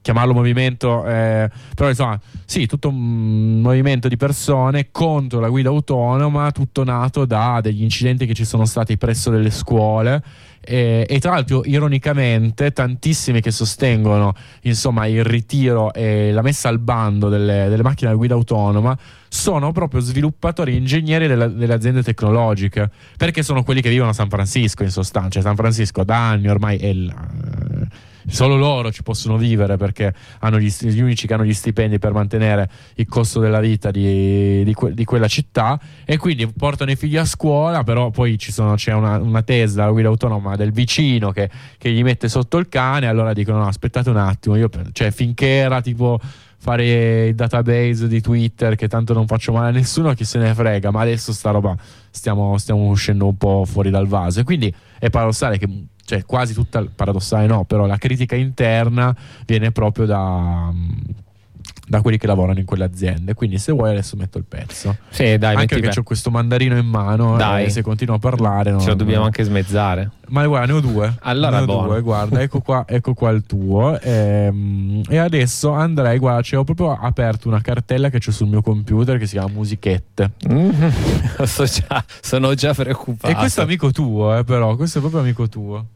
chiamarlo movimento, eh, però insomma, sì, tutto un movimento di persone contro la guida autonoma, tutto nato da degli incidenti che ci sono stati presso delle scuole. eh, e tra l'altro, ironicamente, tantissimi che sostengono insomma il ritiro e la messa al bando delle, delle macchine a guida autonoma sono proprio sviluppatori e ingegneri della- delle aziende tecnologiche perché sono quelli che vivono a San Francisco in sostanza. Cioè, San Francisco da anni ormai è solo loro ci possono vivere perché hanno gli, gli unici che hanno gli stipendi per mantenere il costo della vita di, di que- di quella città. E quindi portano i figli a scuola però poi sono- c'è una, una Tesla la guida autonoma del vicino che, che gli mette sotto il cane allora dicono no aspettate un attimo io cioè finché era tipo fare il database di Twitter che tanto non faccio male a nessuno chi se ne frega ma adesso sta roba stiamo, stiamo uscendo un po' fuori dal vaso e quindi è paradossale che cioè quasi tutta paradossale no però la critica interna viene proprio da, da quelli che lavorano in quelle aziende quindi se vuoi adesso metto il pezzo Sì, dai, anche perché ho questo mandarino in mano Dai. se continuo a parlare Ce lo dobbiamo anche smezzare. Ma guarda, ne ho due. Allora, ne ho buono. due, guarda, ecco qua, ecco qua il tuo. Ehm, E adesso andrei, guarda, ci ho proprio aperto una cartella che c'è sul mio computer che si chiama Musichette. (laughs) So già- sono già preoccupato. E questo è amico tuo, eh, però, questo è proprio amico tuo.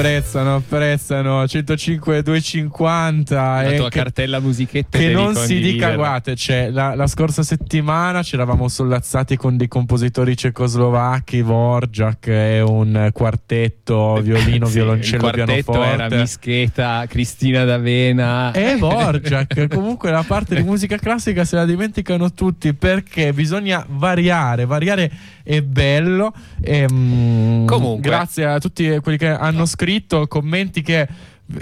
Apprezzano, apprezzano. 105 250 La e tua che- cartella musichetta che non si dica guardate cioè, la, la scorsa settimana ci eravamo sollazzati con dei compositori cecoslovacchi Vorjak e un quartetto violino Sì, violoncello il pianoforte era Mischeta, Cristina D'Avena. E Vorjak (laughs) comunque la parte di musica classica se la dimenticano tutti perché bisogna variare variare è bello e, mm, Comunque. grazie a tutti quelli che hanno scritto commenti che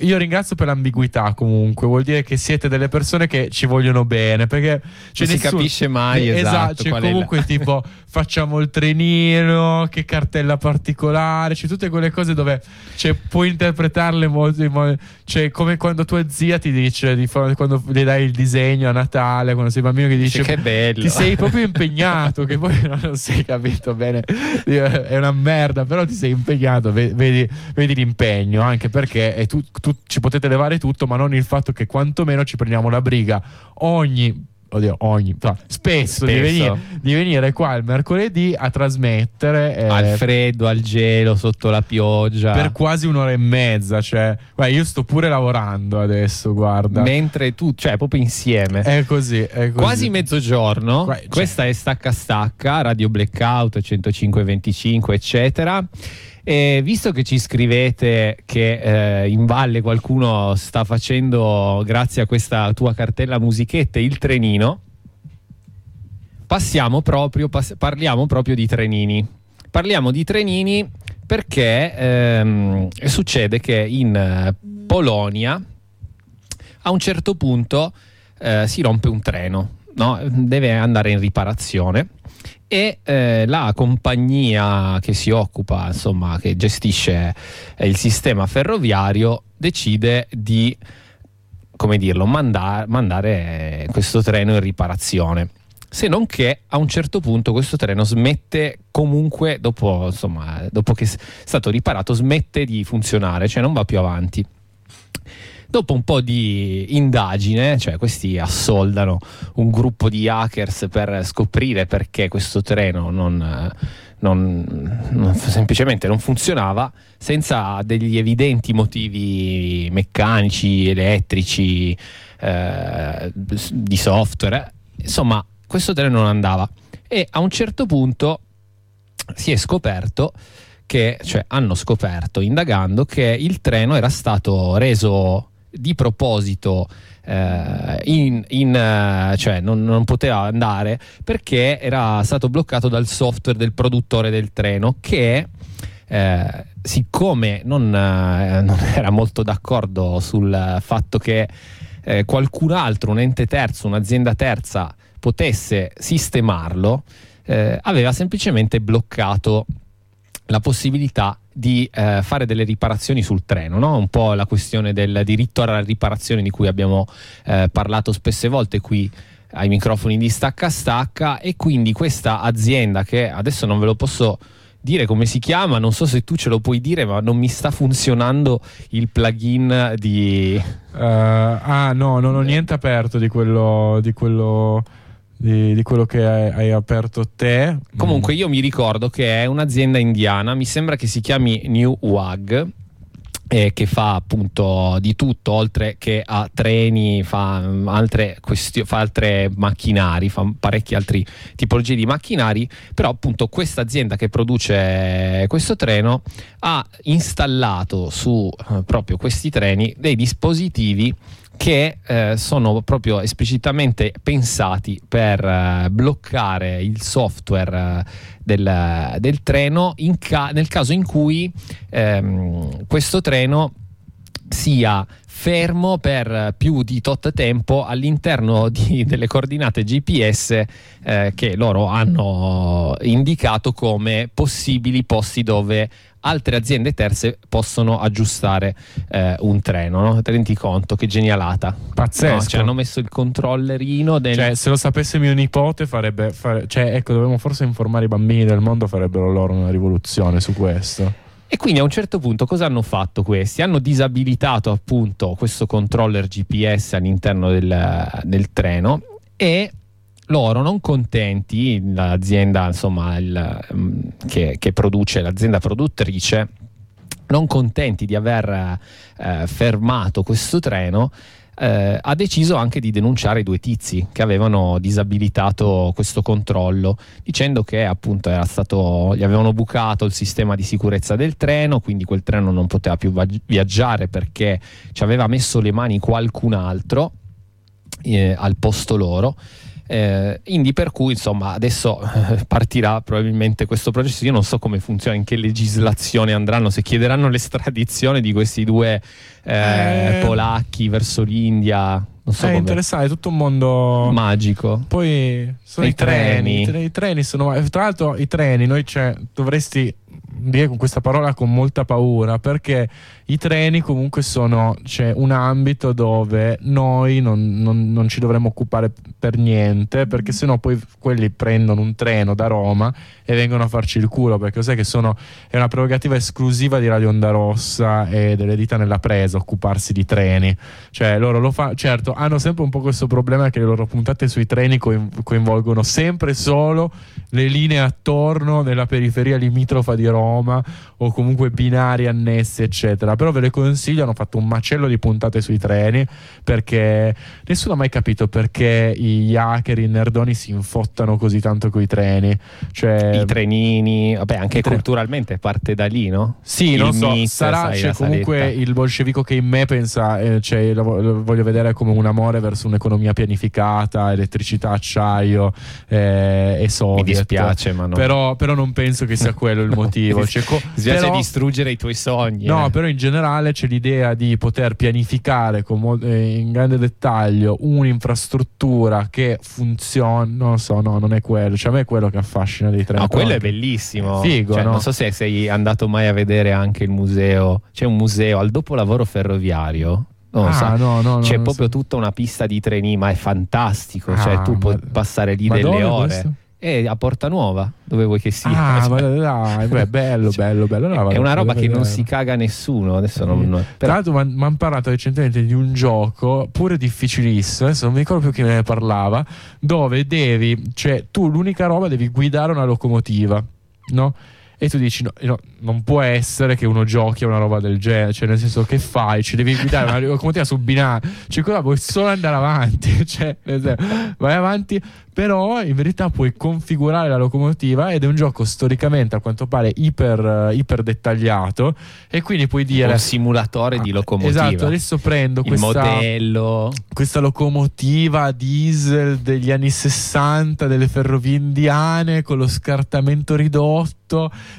io ringrazio per l'ambiguità comunque, vuol dire che siete delle persone che ci vogliono bene perché c'è si nessuno- capisce mai, Eh, esatto, c'è qual è la- comunque tipo (laughs) facciamo il trenino, che cartella particolare, c'è tutte quelle cose dove cioè, puoi interpretarle molto in modo- cioè come quando tua zia ti dice di fa- quando le dai il disegno a Natale, quando sei bambino che dice che bello. ti sei proprio impegnato, che poi non sei capito bene, è una merda, però ti sei impegnato, ve- vedi, vedi l'impegno, anche perché è tu- tu- ci potete levare tutto, ma non il fatto che quantomeno ci prendiamo la briga ogni... Oddio, ogni, fa, spesso, Di, Spesso. venire, di venire qua il mercoledì a trasmettere eh, al freddo, al gelo, sotto la pioggia. per quasi un'ora e mezza. Cioè, guarda, io sto pure lavorando adesso, guarda. Mentre tu, cioè proprio insieme. È così, è così. Quasi mezzogiorno, Qua- cioè- questa è Stacca Stacca, Radio Blackout 105-25 eccetera. E visto che ci scrivete che eh, in valle qualcuno sta facendo, grazie a questa tua cartella musichette, il trenino, passiamo proprio, pass- parliamo proprio di trenini. Parliamo di trenini perché ehm, succede che in eh, Polonia a un certo punto eh, si rompe un treno, no? deve andare in riparazione e eh, la compagnia che si occupa, insomma, che gestisce eh, il sistema ferroviario decide di, come dirlo, manda- mandare questo treno in riparazione. Se non che a un certo punto questo treno smette comunque, dopo, insomma, dopo che è stato riparato, smette di funzionare, cioè non va più avanti. Dopo un po' di indagine, cioè questi assoldano un gruppo di hackers per scoprire perché questo treno non, non- non- semplicemente non funzionava, senza degli evidenti motivi meccanici, elettrici, eh, di software. Insomma, questo treno non andava. E a un certo punto si è scoperto che, cioè hanno scoperto indagando che il treno era stato reso di proposito eh, in, in, eh, cioè non, non poteva andare perché era stato bloccato dal software del produttore del treno che eh, siccome non, eh, non (laughs) era molto d'accordo sul fatto che eh, qualcun altro, un ente terzo, un'azienda terza potesse sistemarlo, eh, aveva semplicemente bloccato la possibilità di eh, fare delle riparazioni sul treno, no? un po' la questione del diritto alla riparazione di cui abbiamo eh, parlato spesse volte qui ai microfoni di Stacca Stacca e quindi questa azienda che adesso non ve lo posso dire come si chiama, non so se tu ce lo puoi dire, ma non mi sta funzionando il plugin di Eh, ah, no, non ho niente aperto di quello. Di quello, di, di quello che hai, hai aperto te. Comunque io mi ricordo che è un'azienda indiana, mi sembra che si chiami New WAG eh, che fa appunto di tutto oltre che a treni fa mm, altre, questio- fa altre macchinari fa parecchi altri tipologie di macchinari però appunto questa azienda che produce questo treno ha installato su eh, proprio questi treni dei dispositivi che eh, sono proprio esplicitamente pensati per eh, bloccare il software eh, del, del treno ca- nel caso in cui ehm, questo treno sia fermo per più di tot tempo all'interno (laughs) di- delle coordinate GPS eh, che loro hanno indicato come possibili posti dove altre aziende terze possono aggiustare eh, un treno. No? Ti rendi conto che genialata? Pazzesco. No, ci hanno messo il controllerino del... Cioè, se lo sapesse mio nipote, farebbe. fare- cioè, ecco, dovremmo forse informare i bambini del mondo, farebbero loro una rivoluzione su questo. E quindi a un certo punto cosa hanno fatto questi? Hanno disabilitato appunto questo controller GPS all'interno del, del treno e loro non contenti, l'azienda insomma il, mm, che, che produce, l'azienda produttrice, non contenti di aver eh, fermato questo treno, eh, ha deciso anche di denunciare i due tizi che avevano disabilitato questo controllo, dicendo che appunto stato, gli avevano bucato il sistema di sicurezza del treno, quindi quel treno non poteva più viaggiare perché ci aveva messo le mani qualcun altro eh, al posto loro. Eh, quindi per cui insomma adesso eh, partirà probabilmente questo processo io non so come funziona in che legislazione andranno se chiederanno l'estradizione di questi due eh, Eh. polacchi verso l'India non so è come interessante, è tutto un mondo magico Poi sono E i, treni. treni. I, tre- i treni sono. Tra l'altro, i treni, noi cioè, dovresti dire con questa parola con molta paura perché i treni comunque sono c'è un ambito dove noi non, non- non ci dovremmo occupare per niente perché sennò poi quelli prendono un treno da Roma e vengono a farci il culo perché sai che sono è una prerogativa esclusiva di Radio Onda Rossa e delle dita nella presa occuparsi di treni. Cioè loro lo fanno certo hanno sempre un po' questo problema che le loro puntate sui treni coin- coinvolgono sempre solo le linee attorno nella periferia limitrofa di Roma o comunque binari annessi eccetera però ve le consiglio hanno fatto un macello di puntate sui treni perché nessuno ha mai capito perché gli hacker i nerdoni si infottano così tanto coi treni cioè i trenini vabbè anche i tre- culturalmente parte da lì no? sì, Il non so, mix, sarà sai, c'è comunque saletta. il bolscevico che in me pensa, eh, cioè, lo, lo voglio vedere come un amore verso un'economia pianificata, elettricità, acciaio eh, e soviet. mi dispiace ma no Però, però non penso che sia quello il (laughs) motivo. Cioè, co- mi dispiace però- distruggere i tuoi sogni No, eh. però in generale c'è l'idea di poter pianificare con eh, in grande dettaglio un'infrastruttura che funziona. Non so, no, non è quello. Cioè, a me è quello che affascina dei treni. No, quello è bellissimo. Figo, Cioè, no? Non so se sei andato mai a vedere anche il museo. C'è un museo al dopolavoro ferroviario. Ah, so. no, no, C'è proprio so. tutta una pista di treni, ma è fantastico. Ah, cioè, tu puoi ma- passare lì ma delle ore. questo? E a Porta Nuova, dove vuoi che sia. Ah, Cioè, ma dai, beh, bello, bello, bello. Allora è una roba che non si caga nessuno. Adesso non. non- Tra l'altro mi hanno parlato recentemente di un gioco pure difficilissimo, adesso non mi ricordo più chi me ne parlava, dove devi, cioè tu l'unica roba devi guidare una locomotiva, no? E tu dici, no, no, non può essere che uno giochi a una roba del genere, cioè nel senso che fai? Ci devi guidare una (laughs) locomotiva su binario, cioè cosa vuoi solo andare avanti, (laughs) cioè vai avanti, però in verità puoi configurare la locomotiva ed è un gioco storicamente a quanto pare iper, eh, iper dettagliato e quindi puoi dire... un simulatore di locomotiva. Esatto, adesso prendo il questa, modello. questa locomotiva diesel degli anni 60 delle ferrovie indiane con lo scartamento ridotto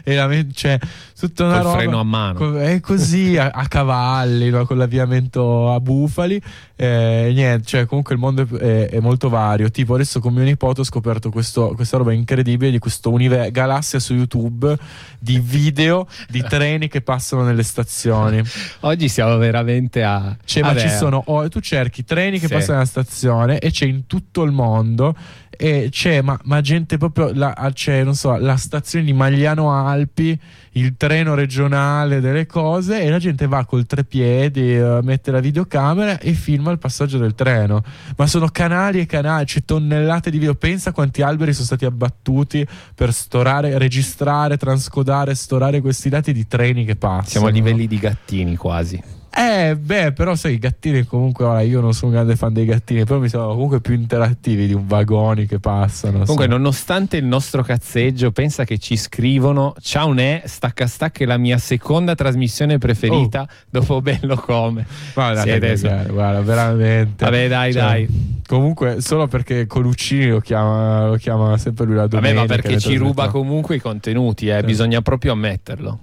e la cioè tutta una Col roba freno a mano. è così a, a cavalli no? con l'avviamento a bufali eh, niente cioè comunque il mondo è, è- molto vario tipo adesso mio nipote ho scoperto questo- questa roba incredibile di questo univer- galassia su youtube di video di (laughs) treni che passano nelle stazioni Oggi siamo veramente a. cioè, ma ci sono, oh, tu cerchi treni che Sì. passano alla stazione e c'è in tutto il mondo e c'è ma, ma gente proprio la, c'è non so la stazione di Magliano Alpi il treno regionale delle cose e la gente va col trepiedi eh, mette la videocamera e filma il passaggio del treno. Ma sono canali e canali c'è tonnellate di video. Pensa quanti alberi sono stati abbattuti per storare registrare transcodare storare questi dati di treni che passano. Siamo a livelli di gattini quasi. Eh, beh, però sai, i gattini comunque, ora io non sono un grande fan dei gattini, però mi sembrano comunque più interattivi di un vagoni che passano. Comunque, so. nonostante il nostro cazzeggio, pensa che ci scrivono: Ciao Ne, stacca stacca è la mia seconda trasmissione preferita dopo Bello Come. Guarda, Siete- che cagare, guarda, veramente. Vabbè, dai, Cioè, dai. Comunque, solo perché Coluccini lo chiama, lo chiama sempre lui la Vabbè, domenica. ma perché ci ruba comunque i contenuti, eh, Sì. bisogna proprio ammetterlo.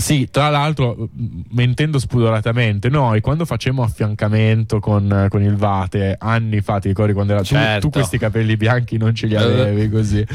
Sì, tra l'altro, mentendo spudoratamente, noi quando facemmo affiancamento con, con il Vate, anni fa, ti ricordi quando era tu- Certo. tu, questi capelli bianchi non ce li Eh. avevi così.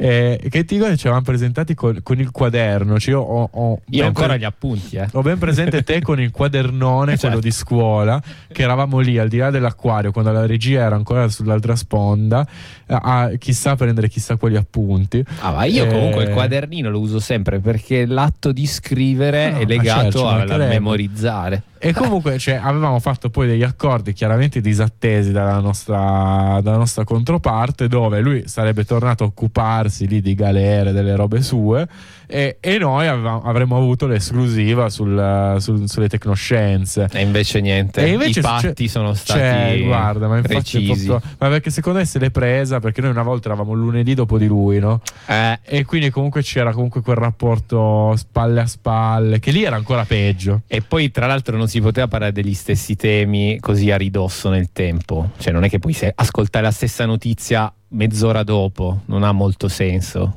Eh, che ti ricordi ci avevamo presentati con, con il quaderno. Cioè io ho, ho Io ancora pre- gli appunti, eh. ho ben presente te con il quadernone, Certo. (laughs) quello di scuola, che eravamo lì al di là dell'acquario, quando la regia era ancora sull'altra sponda, a, chissà prendere chissà quali appunti. Ah, ma io Eh, comunque il quadernino lo uso sempre perché l'atto di scrivere No, è ma legato certo, ci al mancherebbe. memorizzare. E comunque cioè, avevamo fatto poi degli accordi chiaramente disattesi dalla nostra, dalla nostra controparte, dove lui sarebbe tornato a occuparsi lì di galere, delle robe sue, e, e noi avevamo- avremmo avuto l'esclusiva sul- sul- sulle tecnoscienze. E invece niente, E invece i patti succe- sono stati Cioè, guarda, ma infatti proprio- ma perché secondo me se l'è presa perché noi una volta eravamo lunedì dopo di lui, no? Eh, E quindi comunque c'era comunque quel rapporto spalle a spalle, che lì era ancora peggio. E poi tra l'altro non si poteva parlare degli stessi temi così a ridosso nel tempo, cioè non è che puoi se- ascoltare la stessa notizia mezz'ora dopo, non ha molto senso.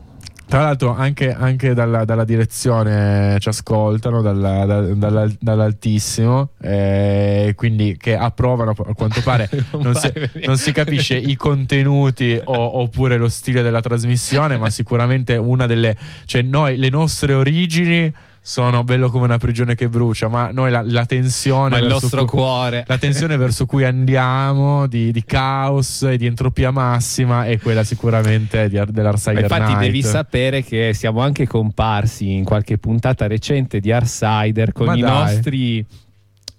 Tra l'altro anche, anche dalla, dalla direzione ci ascoltano, dalla- da- dalla- dall'altissimo, eh, quindi che approvano a quanto (laughs) pare, non si, non si capisce i contenuti o- oppure lo stile della trasmissione, ma sicuramente una delle... cioè noi, le nostre origini sono bello come una prigione che brucia, ma noi la, la tensione... Ma il nostro cui- cuore. La tensione verso cui andiamo di, di caos e di entropia massima è quella sicuramente di, dell'Arsider infatti Night. devi sapere che siamo anche comparsi in qualche puntata recente di Arsider con Ma i dai. nostri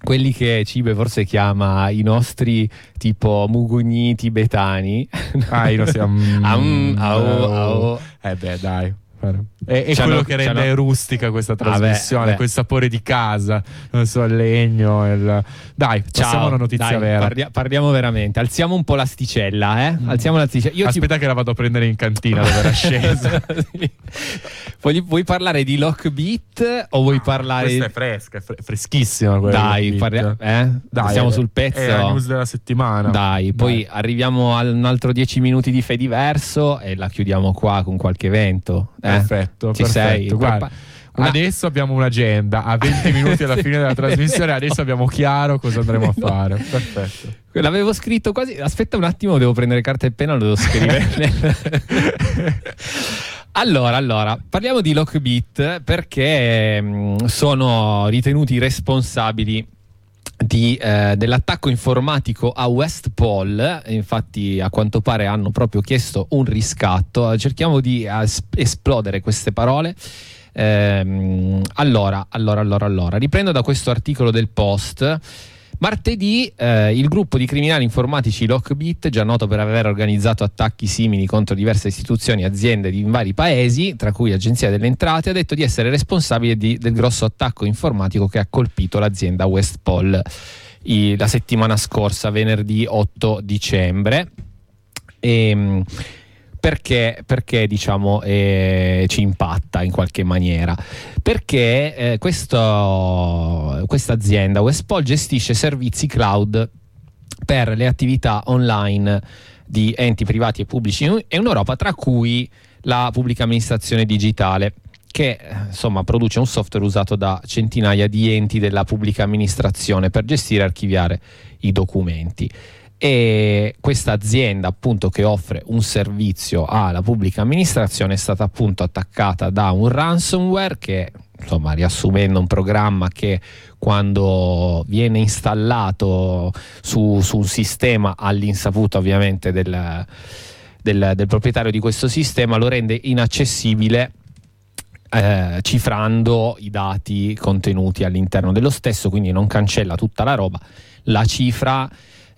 quelli che Cibe forse chiama i nostri tipo mugugni tibetani. Ah, io lo siamo. (laughs) Am, au, au. Eh beh, dai. È, è C'hanno- quello che rende c'hanno- rustica questa Vabbè, trasmissione, vabbè. quel sapore di casa, non so, il legno. il- Dai, passiamo Ciao, a una notizia dai, vera. parlia- parliamo veramente. Alziamo un po' l'asticella, eh? Alziamo l'asticella. Io ti- Aspetta che la vado a prendere in cantina dove era (laughs) scesa. (laughs) Vuoi, vuoi parlare di Lockbeat o vuoi parlare Questa è fresca, è fre- freschissima. quella Dai, di parlia- Beat. eh? Dai, Siamo è- sul pezzo. È la news della settimana. Dai, poi arriviamo a un altro 10 minuti di Fe diverso e la chiudiamo qua con qualche evento. eh? Perfetto, Ci perfetto. sei? Guarda, Una- Adesso abbiamo un'agenda a 20 (laughs) minuti alla fine della trasmissione. Adesso abbiamo chiaro cosa andremo a fare. Perfetto. L'avevo scritto quasi. Aspetta un attimo, devo prendere carta e penna, lo devo scrivere. (laughs) (laughs) allora, allora, parliamo di Lockbeat perché mh, sono ritenuti responsabili di, eh, dell'attacco informatico a West Pole. Infatti, a quanto pare hanno proprio chiesto un riscatto. Cerchiamo di eh, es- esplodere queste parole. Ehm, allora, allora, allora, allora, riprendo da questo articolo del Post. Martedì eh, il gruppo di criminali informatici Lockbit, già noto per aver organizzato attacchi simili contro diverse istituzioni e aziende in vari paesi, tra cui Agenzia delle Entrate, ha detto di essere responsabile di- del grosso attacco informatico che ha colpito l'azienda Westpol i- la settimana scorsa, venerdì 8 dicembre. Ehm, perché, perché diciamo eh, ci impatta in qualche maniera? Perché eh, questa azienda Westpol gestisce servizi cloud per le attività online di enti privati e pubblici in in Europa, tra cui la pubblica amministrazione digitale che eh, insomma produce un software usato da centinaia di enti della pubblica amministrazione per gestire e archiviare i documenti e questa azienda appunto che offre un servizio alla pubblica amministrazione è stata appunto attaccata da un ransomware che insomma riassumendo un programma che quando viene installato su, su un sistema all'insaputa ovviamente del, del- del proprietario di questo sistema lo rende inaccessibile eh, cifrando i dati contenuti all'interno dello stesso, quindi non cancella tutta la roba, la cifra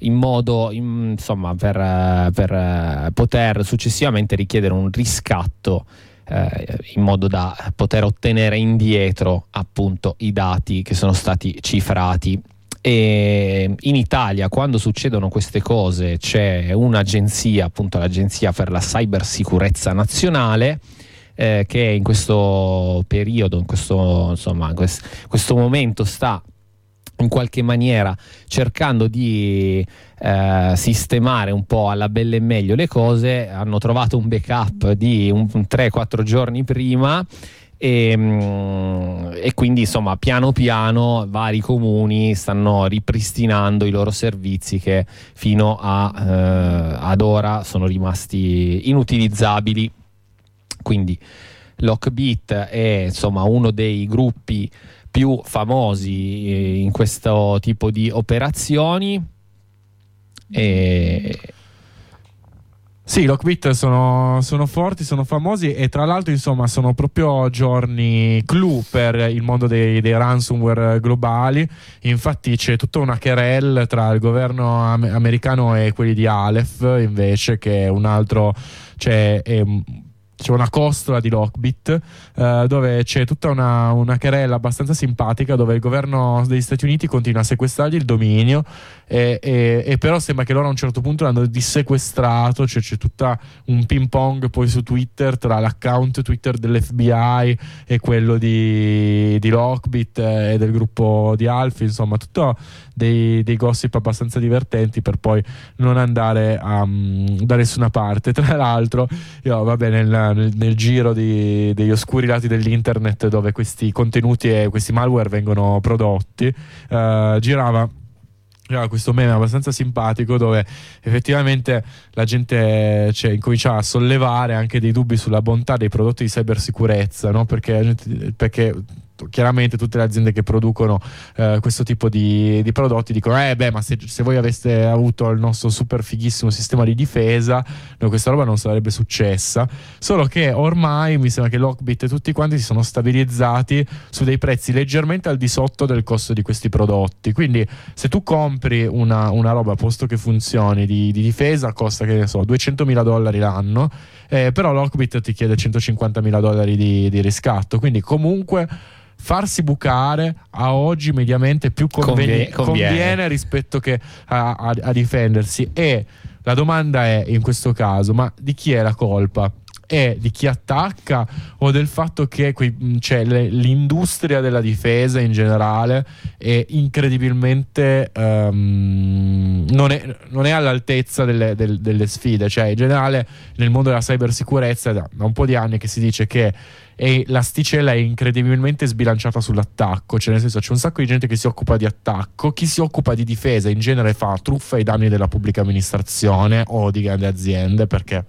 in modo in- insomma per, per, poter successivamente richiedere un riscatto eh, in modo da poter ottenere indietro appunto i dati che sono stati cifrati. E in Italia quando succedono queste cose c'è un'agenzia appunto l'agenzia per la cybersicurezza nazionale eh, che in questo periodo in questo insomma in quest- questo momento sta in qualche maniera cercando di eh, sistemare un po' alla belle e meglio le cose, hanno trovato un backup di un, un 3-4 giorni prima e, mm, e quindi insomma piano piano vari comuni stanno ripristinando i loro servizi che fino a, eh, ad ora sono rimasti inutilizzabili. Quindi Lockbit è insomma uno dei gruppi più famosi eh, in questo tipo di operazioni e Sì, Lockbit sono, sono forti, sono famosi e tra l'altro insomma sono proprio giorni clou per il mondo dei, dei ransomware globali. Infatti c'è tutta una querelle tra il governo am- americano e quelli di Aleph invece che è un altro... Cioè, è, c'è una costola di Lockbit eh, dove c'è tutta una, una querella abbastanza simpatica dove il governo degli Stati Uniti continua a sequestrargli il dominio e, e- e però sembra che loro a un certo punto l'hanno dissequestrato cioè c'è tutta un ping pong poi su Twitter tra l'account Twitter dell'FBI e quello di, di Lockbit eh, e del gruppo di Alfie insomma tutto dei, dei gossip abbastanza divertenti per poi non andare mm, da nessuna parte. (laughs) Tra l'altro io vabbè nel, nel- nel giro di- degli oscuri lati dell'internet dove questi contenuti e questi malware vengono prodotti eh, girava c'era questo meme abbastanza simpatico dove effettivamente la gente cioè, incominciava a sollevare anche dei dubbi sulla bontà dei prodotti di cybersicurezza, no? perché, la chiaramente tutte le aziende che producono eh, questo tipo di, di prodotti dicono eh beh ma se, se voi aveste avuto il nostro super fighissimo sistema di difesa no, questa roba non sarebbe successa. Solo che ormai mi sembra che Lockbit e tutti quanti si sono stabilizzati su dei prezzi leggermente al di sotto del costo di questi prodotti. Quindi se tu compri una, una roba posto che funzioni di, di difesa costa che ne so 200 mila dollari l'anno eh, però Lockbit ti chiede 150 mila dollari di, di riscatto quindi comunque farsi bucare a oggi mediamente più conveni- Convie- conviene. conviene rispetto che a, a- a difendersi e la domanda è in questo caso ma di chi è la colpa? È di chi attacca o del fatto che mh, cioè, le- l'industria della difesa in generale è incredibilmente ehm, non, è, non è all'altezza delle, del- delle sfide cioè in generale nel mondo della cybersicurezza da un po' di anni che si dice che e l'asticella è incredibilmente sbilanciata sull'attacco, cioè nel senso c'è un sacco di gente che si occupa di attacco, chi si occupa di difesa in genere fa truffa ai danni della pubblica amministrazione o di grandi aziende perché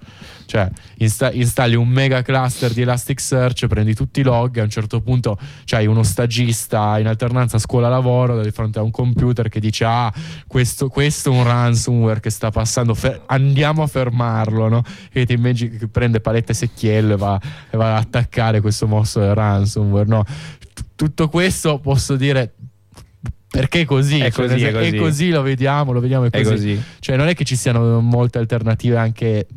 cioè insta- installi un mega cluster di Elasticsearch, prendi tutti i log, a un certo punto c'hai uno stagista in alternanza scuola-lavoro di fronte a un computer che dice ah questo, questo è un ransomware che sta passando, fer- andiamo a fermarlo, no? E ti immagini che prende palette e secchiello e va, e va ad attaccare questo mostro del ransomware, no? T- tutto questo posso dire perché così, È Cioè, così, nel è così. così, lo vediamo, lo vediamo è È così. così. Cioè, non è che ci siano molte alternative anche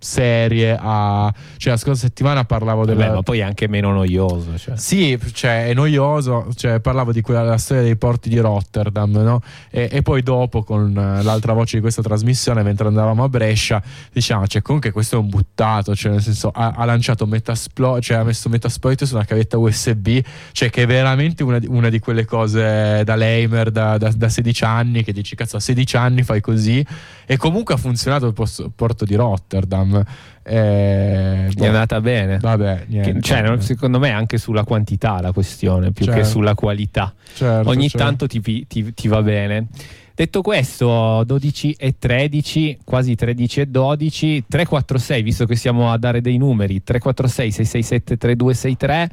serie a. Cioè, la scorsa settimana parlavo della. Vabbè, ma poi è anche meno noioso. Cioè. Sì, cioè, è noioso. Cioè, parlavo di quella la storia dei porti di Rotterdam, no? E, e poi dopo, con eh, l'altra voce di questa trasmissione, mentre andavamo a Brescia, diciamo, cioè, comunque questo è un buttato. Cioè, nel senso, ha, ha lanciato Metasploit, cioè ha messo Metasploit su una cavetta USB, cioè, che è veramente una, di- una di quelle cose da lamer da, da- da 16 anni, che dici, cazzo, a 16 anni fai così. E comunque ha funzionato il porto di Rotterdam. Eh, Gli boh. è andata bene. Vabbè, niente. Che- cioè, non- secondo me è anche sulla quantità la questione, più Certo. che sulla qualità. Certo, Ogni certo. tanto ti, ti- ti va bene. Detto questo, 12 e 13, quasi 13 e 12, 346, visto che siamo a dare dei numeri, 346 667 3263.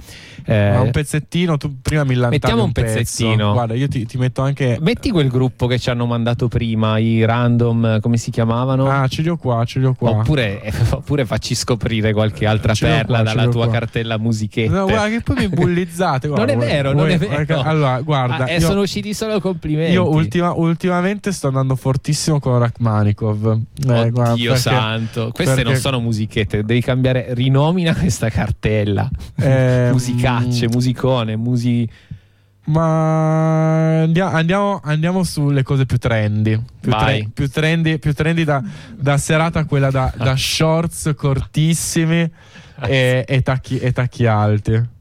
eh, Ma un pezzettino, tu prima mi lantavi Mettiamo un pezzo. pezzettino. Guarda, io ti, ti metto anche. Metti quel gruppo che ci hanno mandato prima, i random, come si chiamavano? Ah, ce li ho qua, ce li ho qua. Oppure, eh, oppure facci scoprire qualche altra Ce perla qua, dalla tua qua. cartella musichette. No, guarda che poi mi bullizzate. guarda, non è vero, vuoi- non è vero. Allora, guarda, Ah, eh, io, sono usciti solo complimenti. io ultima- ultimamente sto andando fortissimo con Rachmanikov. Eh, guarda, Dio perché- santo, queste perché- non sono musichette, devi cambiare, rinomina questa cartella. Ehm, Musicacce, musicone, musi... Ma andia- andiamo, andiamo sulle cose più trendy. Più, tre- più trendy, più trendy da, da serata, quella da, da (laughs) shorts cortissimi e, e tacchi, e tacchi alti.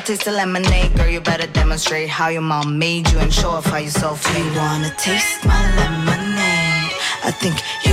Taste the lemonade, girl, you better demonstrate how your mom made you and show off how you self You wanna taste my lemonade? I think you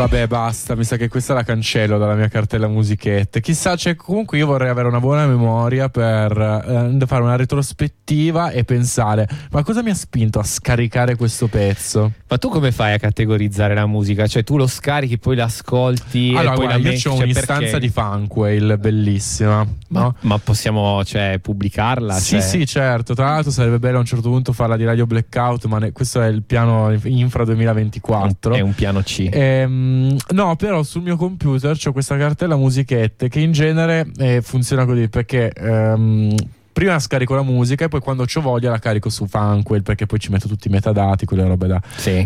Vabbè, basta, mi sa che questa la cancello dalla mia cartella musichette. Chissà, cioè, comunque io vorrei avere una buona memoria per eh, fare una retrospettiva e pensare, ma cosa mi ha spinto a scaricare questo pezzo? Ma tu come fai a categorizzare la musica? Cioè tu lo scarichi, poi l'ascolti Allora, e poi guarda, la io ho cioè, un'istanza perché? di Funkwell bellissima. Ma, no? ma possiamo cioè, pubblicarla? Sì, Cioè- sì, certo. Tra l'altro sarebbe bello a un certo punto farla di Radio Blackout, ma ne- questo è il piano Infra 2024. È un piano C. Ehm, no, però sul mio computer c'ho questa cartella musichette che in genere eh, funziona così perché ehm, prima scarico la musica e poi quando ho voglia la carico su Funkwell perché poi ci metto tutti i metadati, quelle robe da,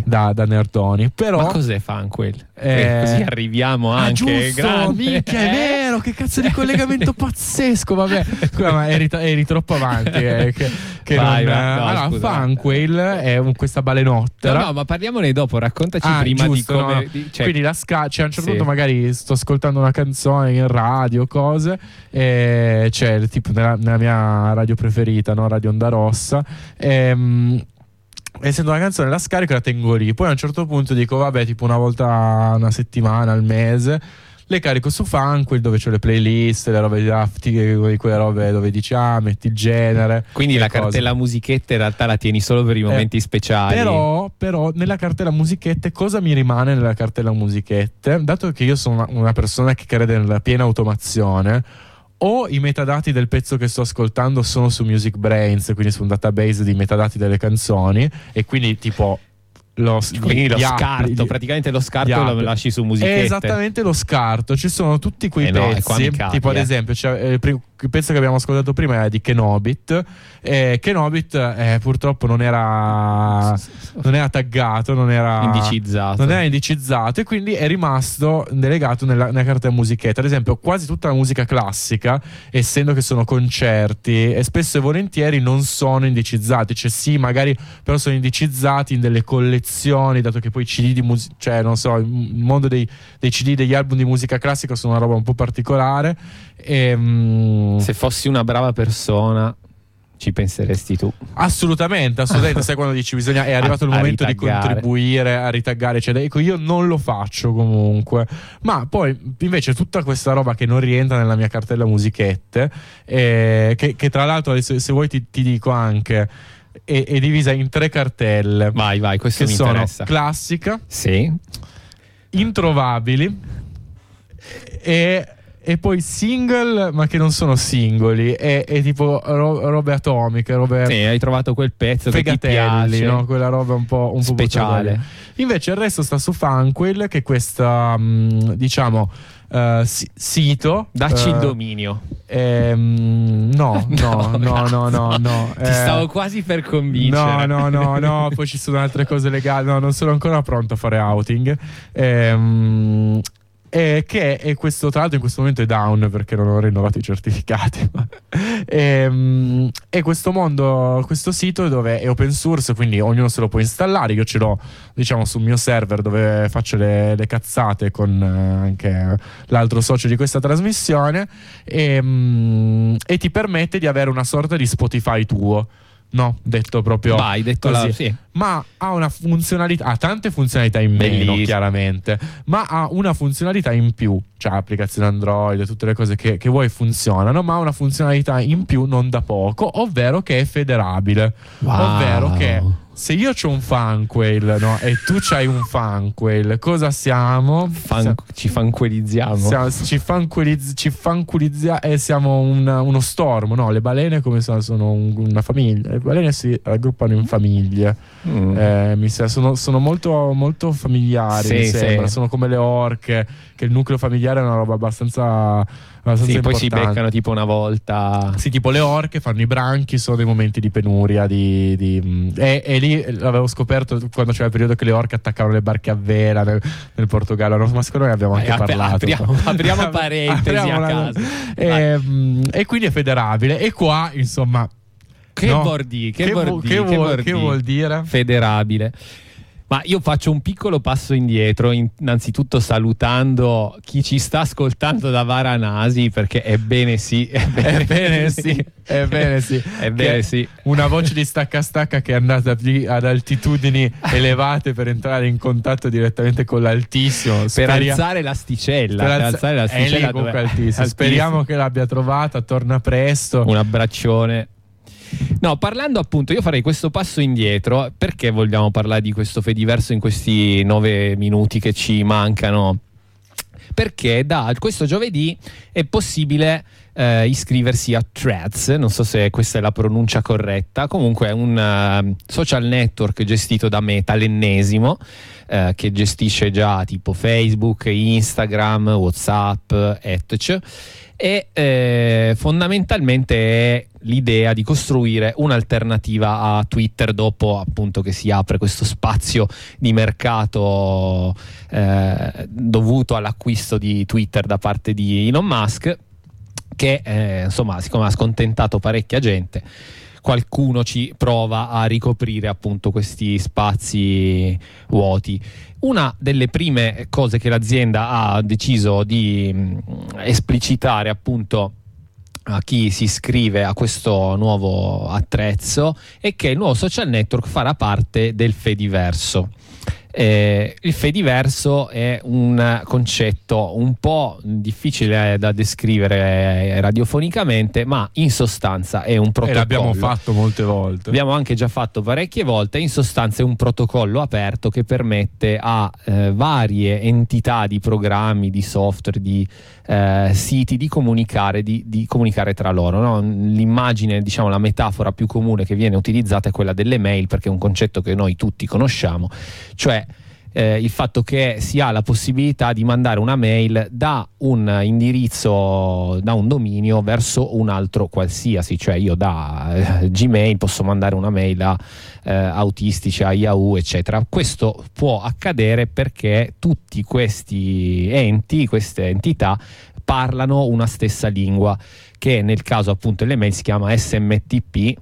da, da nerdoni. Però, Ma cos'è Funkwell? Eh, Così arriviamo Ah, anche. giusto, grande. minchia, è Eh? vero, che cazzo di (laughs) collegamento pazzesco, vabbè. Ma eri, eri troppo avanti. eh, (laughs) che, che Vai, non- no, allora, scusa. Funkwell è un- questa No, balenottera. no, ma parliamone dopo, raccontaci Ah, prima giusto, di come. no. di- cioè- Quindi la ska, cioè a un certo Sì. punto magari sto ascoltando una canzone in radio, cose, e c'è tipo nella, nella mia radio preferita, no? Radio Onda Rossa. ehm, e sento una canzone, la scarico e la tengo lì. Poi a un certo punto dico, vabbè, tipo una volta una settimana, al mese. Le carico su Funkwell dove c'ho le playlist, le robe di Dafty, di quelle robe dove dici ah, metti il genere. Quindi la cose. cartella musichetta in realtà la tieni solo per i momenti speciali. Eh, Però, però nella cartella musichette cosa mi rimane nella cartella musichette? Dato che io sono una, una persona che crede nella piena automazione, o i metadati del pezzo che sto ascoltando sono su Music Brains, quindi su un database di metadati delle canzoni, e quindi tipo lo, Quindi lo scarto, gli- praticamente lo scarto lo lasci su È musichette. esattamente lo scarto. Ci sono tutti quei Eh no, pezzi. capi, tipo, ad eh. esempio, c'è, eh, il pezzo che abbiamo ascoltato prima era di Kenobit. E Kenobit eh, purtroppo non era, non era taggato, non era Indicizzato. Non era indicizzato e quindi è rimasto delegato nella, nella carta musichetta. Ad esempio, quasi tutta la musica classica, essendo che sono concerti, e spesso e volentieri non sono indicizzati. Cioè, sì, magari però sono indicizzati in delle collezioni, dato che poi i CD di musica, cioè, non so, il mondo dei, dei CD, degli album di musica classica sono una roba un po' particolare. E, Se fossi una brava persona, ci penseresti tu. Assolutamente, assolutamente. Sai quando dici bisogna, è (laughs) arrivato A- il momento di contribuire, a ritaggare, eccetera. Ecco, io non lo faccio comunque. Ma poi invece tutta questa roba che non rientra nella mia cartella musichette, eh, che, che tra l'altro, adesso, se vuoi ti, ti dico anche, è, è divisa in tre cartelle. Vai, vai, questo che mi sono interessa. classica, Sì. introvabili e, e poi single, ma che non sono singoli. È, è tipo ro- robe atomiche, robe Sì, hai trovato quel pezzo che ti fegatelli, piace. no? quella roba un po', un po' Speciale. lì. Invece il resto sta su Funkwell, che è questa, mh, diciamo, eh, si- sito. Dacci il eh, dominio. ehm, no, (laughs) no, no, no, no, no. (laughs) Ti eh, stavo quasi per No, convincere. no, no, no, (laughs) poi ci sono altre cose legali. No, non sono ancora pronto a fare outing. Ehm, eh, che è questo, tra l'altro in questo momento è down perché non ho rinnovato i certificati. (laughs) ma- Ehm, è questo mondo, questo sito dove è open source, quindi ognuno se lo può installare. Io ce l'ho, diciamo, sul mio server dove faccio le, le cazzate con eh, anche l'altro socio di questa trasmissione. E, mm, e ti permette di avere una sorta di Spotify tuo. No, detto proprio Vai, detto così. la- sì. Ma ha una funzionalità, ha tante funzionalità in meno, Bellissimo. chiaramente, ma ha una funzionalità in più, cioè applicazione Android, tutte le cose che, che vuoi funzionano, ma ha una funzionalità in più non da poco, ovvero che è federabile. Wow. Ovvero che se io ho un fanquail no, e tu c'hai un fanquail, cosa siamo? Fan- ci fanquelizziamo. Siamo- ci fanquilizz- ci fanquilizza- e siamo un- uno stormo, no? Le balene come sono, sono un- una famiglia. Le balene si raggruppano in famiglie. Mm. Eh, mi sa- sono, sono molto, molto familiari, Sì, mi sì. sembra. Sono come le orche, che il nucleo familiare è una roba abbastanza Sì, poi si beccano tipo una volta. Sì, tipo le orche fanno i branchi, sono dei momenti di penuria. Di, di- mm, e, e lì l'avevo scoperto quando c'era il periodo che le orche attaccavano le barche a vela nel, nel Portogallo. No, ma secondo me abbiamo anche Eh, parlato. apriamo- (laughs) apriamo parentesi Apriamo a caso. E, mm, e quindi è federabile. E qua, insomma. Che no? dire? Che, Che vuol vu- dire? che vuol- vuol che dire? vuol dire? Federabile. Ma io faccio un piccolo passo indietro, in- innanzitutto salutando chi ci sta ascoltando da Varanasi, perché ebbene sì, ebbene, Ebbene sì, ebbene sì. Ebbene (laughs) sì. Una voce di stacca stacca che è andata ad altitudini (laughs) elevate per entrare in contatto direttamente con l'altissimo. per Speria- alzare l'asticella. per Per alza- alzare è l'asticella lì comunque altissimo. (laughs) altissimo. Speriamo che l'abbia trovata, torna presto. un abbraccione. No, parlando appunto, io farei questo passo indietro. Perché vogliamo parlare di questo Fediverso in questi nove minuti che ci mancano? Perché da questo giovedì è possibile eh, iscriversi a Threads, non so se questa è la pronuncia corretta, comunque è un eh, social network gestito da Meta, l'ennesimo, eh, che gestisce già tipo Facebook, Instagram, Whatsapp, etc. E eh, fondamentalmente è l'idea di costruire un'alternativa a Twitter dopo appunto che si apre questo spazio di mercato eh, dovuto all'acquisto di Twitter da parte di Elon Musk che eh, insomma siccome ha scontentato parecchia gente qualcuno ci prova a ricoprire appunto questi spazi vuoti. Una delle prime cose che l'azienda ha deciso di mh, esplicitare appunto a chi si iscrive a questo nuovo attrezzo è che il nuovo social network farà parte del Fediverso. Eh, il Fediverso è un concetto un po' difficile da descrivere radiofonicamente, ma in sostanza è un E protocollo. l'abbiamo fatto molte volte. Abbiamo anche già fatto parecchie volte, in sostanza è un protocollo aperto che permette a eh, varie entità di programmi, di software, di eh, siti di comunicare, di, di comunicare tra loro. no? L'immagine, diciamo, la metafora più comune che viene utilizzata è quella delle mail, perché è un concetto che noi tutti conosciamo, cioè eh, il fatto che si ha la possibilità di mandare una mail da un indirizzo, da un dominio verso un altro qualsiasi, cioè io da eh, Gmail posso mandare una mail a eh, autistici, a Yahoo, eccetera. Questo può accadere perché tutti questi enti, queste entità parlano una stessa lingua che nel caso appunto delle mail si chiama SMTP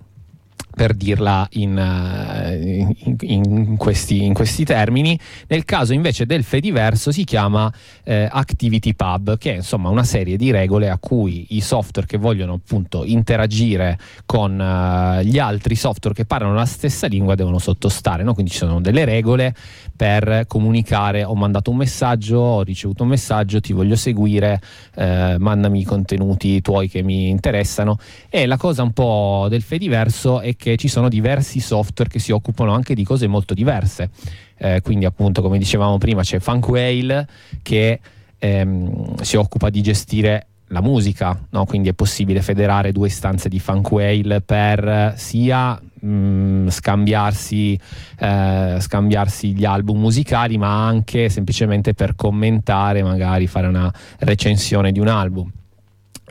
per dirla in, eh, in- in questi, in questi termini. Nel caso invece del Fediverso si chiama eh, Activity Pub, che è insomma una serie di regole a cui i software che vogliono appunto interagire con eh, gli altri software che parlano la stessa lingua devono sottostare. no? Quindi ci sono delle regole per comunicare. Ho mandato un messaggio, ho ricevuto un messaggio, ti voglio seguire, eh, mandami i contenuti tuoi che mi interessano. E la cosa un po' del Fediverso è che ci sono diversi software che si occupano anche di cose molto diverse. Eh, quindi, appunto, come dicevamo prima, c'è Funkwhale che ehm, si occupa di gestire la musica, no? quindi è possibile federare due istanze di Funkwhale per sia mh, scambiarsi, eh, scambiarsi gli album musicali, ma anche semplicemente per commentare, magari fare una recensione di un album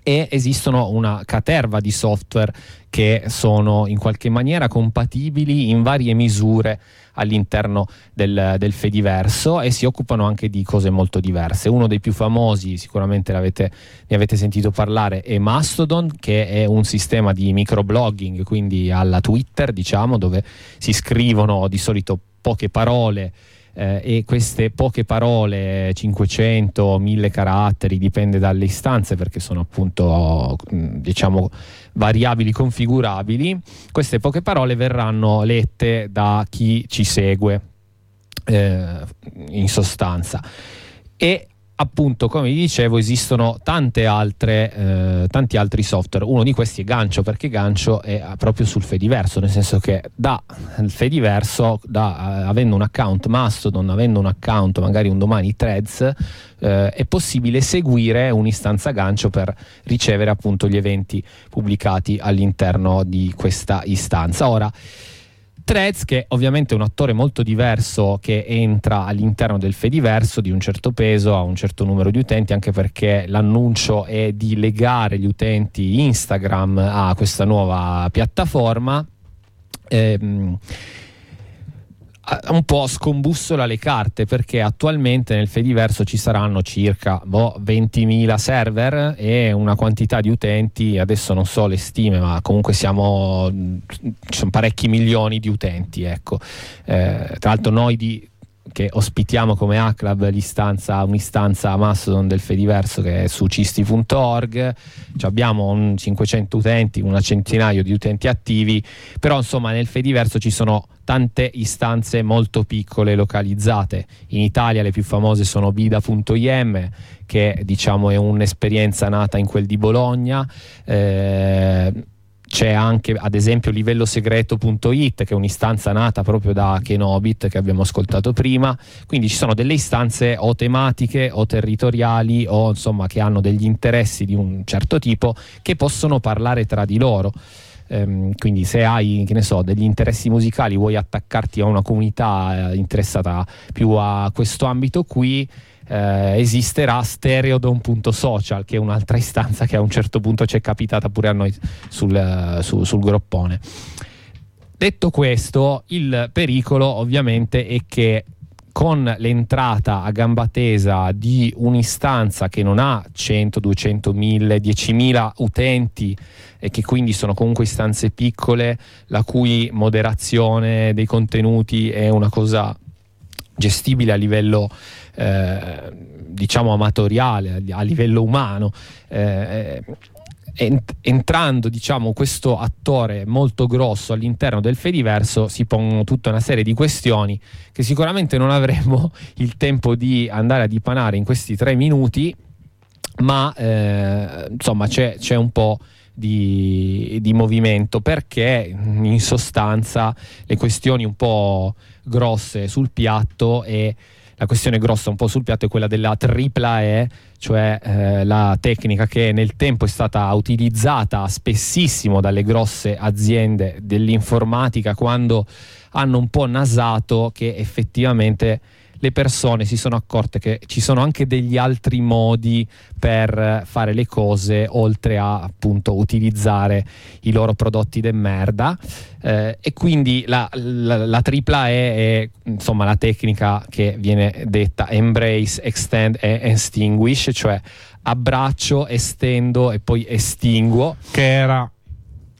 e esistono una caterva di software che sono in qualche maniera compatibili in varie misure all'interno del, del Fediverso e si occupano anche di cose molto diverse. Uno dei più famosi, sicuramente ne avete sentito parlare, è Mastodon, che è un sistema di microblogging, quindi alla Twitter, diciamo, dove si scrivono di solito poche parole eh, e queste poche parole, 500, 1000 caratteri, dipende dalle istanze perché sono appunto mh, diciamo variabili configurabili, queste poche parole verranno lette da chi ci segue eh, in sostanza. E appunto, come vi dicevo, esistono tante altre, eh, tanti altri software. Uno di questi è Gancio, perché Gancio è proprio sul Fediverso, nel senso che da Fediverso, da, eh, avendo un account Mastodon, avendo un account magari un domani Threads, eh, è possibile seguire un'istanza Gancio per ricevere appunto gli eventi pubblicati all'interno di questa istanza. Ora, Threads, che ovviamente è un attore molto diverso che entra all'interno del Fediverso di un certo peso, a un certo numero di utenti, anche perché l'annuncio è di legare gli utenti Instagram a questa nuova piattaforma. Ehm, un po' scombussola le carte perché attualmente nel Fediverso ci saranno circa boh, 20.000 server e una quantità di utenti, adesso non so le stime, ma comunque siamo, ci sono parecchi milioni di utenti. Ecco. Eh, tra l'altro noi di, che ospitiamo come A-Club l'istanza, un'istanza Mastodon del Fediverso che è su cisti.org, abbiamo un 500 utenti, una centinaio di utenti attivi, però insomma nel Fediverso ci sono tante istanze molto piccole localizzate. In Italia le più famose sono bida.im che diciamo è un'esperienza nata in quel di Bologna. Eh, c'è anche ad esempio livellosegreto.it che è un'istanza nata proprio da Kenobit che abbiamo ascoltato prima quindi ci sono delle istanze o tematiche o territoriali o insomma che hanno degli interessi di un certo tipo che possono parlare tra di loro ehm, quindi se hai che ne so, degli interessi musicali vuoi attaccarti a una comunità eh, interessata più a questo ambito qui eh, esisterà Stereodon.social, che è un'altra istanza che a un certo punto ci è capitata pure a noi sul, eh, su, sul groppone. Detto questo, il pericolo ovviamente è che con l'entrata a gamba tesa di un'istanza che non ha 100, 200, 1000, 10.000 utenti e che quindi sono comunque istanze piccole, la cui moderazione dei contenuti è una cosa gestibile a livello eh, diciamo amatoriale, a livello umano. Eh, entrando diciamo questo attore molto grosso all'interno del Fediverso si pongono tutta una serie di questioni che sicuramente non avremo (laughs) il tempo di andare a dipanare in questi tre minuti ma eh, insomma c'è, c'è, un po' di, di, movimento perché in sostanza le questioni un po' grosse sul piatto e la questione grossa un po' sul piatto è quella della tripla E, cioè eh, la tecnica che nel tempo è stata utilizzata spessissimo dalle grosse aziende dell'informatica quando hanno un po' nasato che effettivamente le persone si sono accorte che ci sono anche degli altri modi per fare le cose oltre a appunto utilizzare i loro prodotti de merda. Eh, e quindi la, la, la tripla E è insomma la tecnica che viene detta embrace, extend e extinguish cioè abbraccio, estendo e poi estinguo. Che era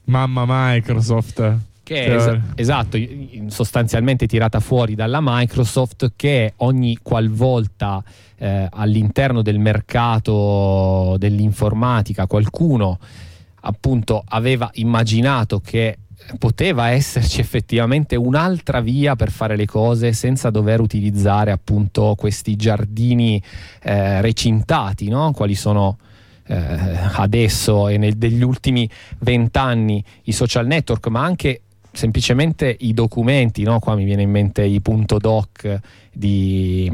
mamma Microsoft che è es- esatto, sostanzialmente tirata fuori dalla Microsoft che ogni qualvolta eh, all'interno del mercato dell'informatica qualcuno appunto aveva immaginato che poteva esserci effettivamente un'altra via per fare le cose senza dover utilizzare appunto questi giardini eh, recintati, no? quali sono eh, adesso e nel, negli ultimi vent'anni i social network, ma anche semplicemente i documenti, no? qua mi viene in mente i punto doc di,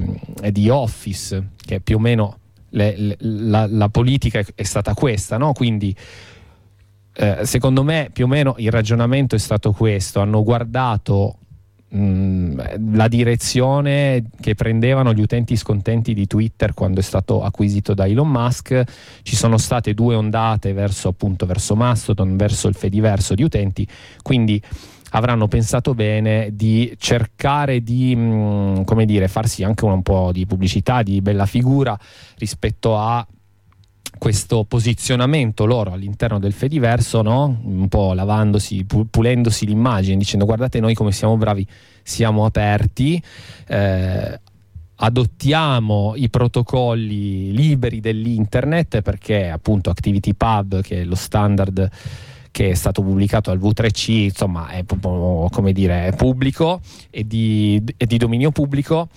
di Office, che più o meno le, le, la, la, politica è, stata questa, no? quindi eh, secondo me più o meno il ragionamento è stato questo, hanno guardato mh, la direzione che prendevano gli utenti scontenti di Twitter quando è stato acquisito da Elon Musk. Ci sono state due ondate verso appunto verso Mastodon, verso il Fediverso di utenti, quindi avranno pensato bene di cercare di mh, come dire, farsi anche un po' di pubblicità, di bella figura rispetto a questo posizionamento loro all'interno del Fediverso, no? un po' lavandosi, pu- pulendosi l'immagine, dicendo guardate noi come siamo bravi, siamo aperti, eh, adottiamo i protocolli liberi dell'internet perché appunto ActivityPub, che è lo standard che è stato pubblicato al V3C, insomma è come dire, è pubblico e di, di dominio pubblico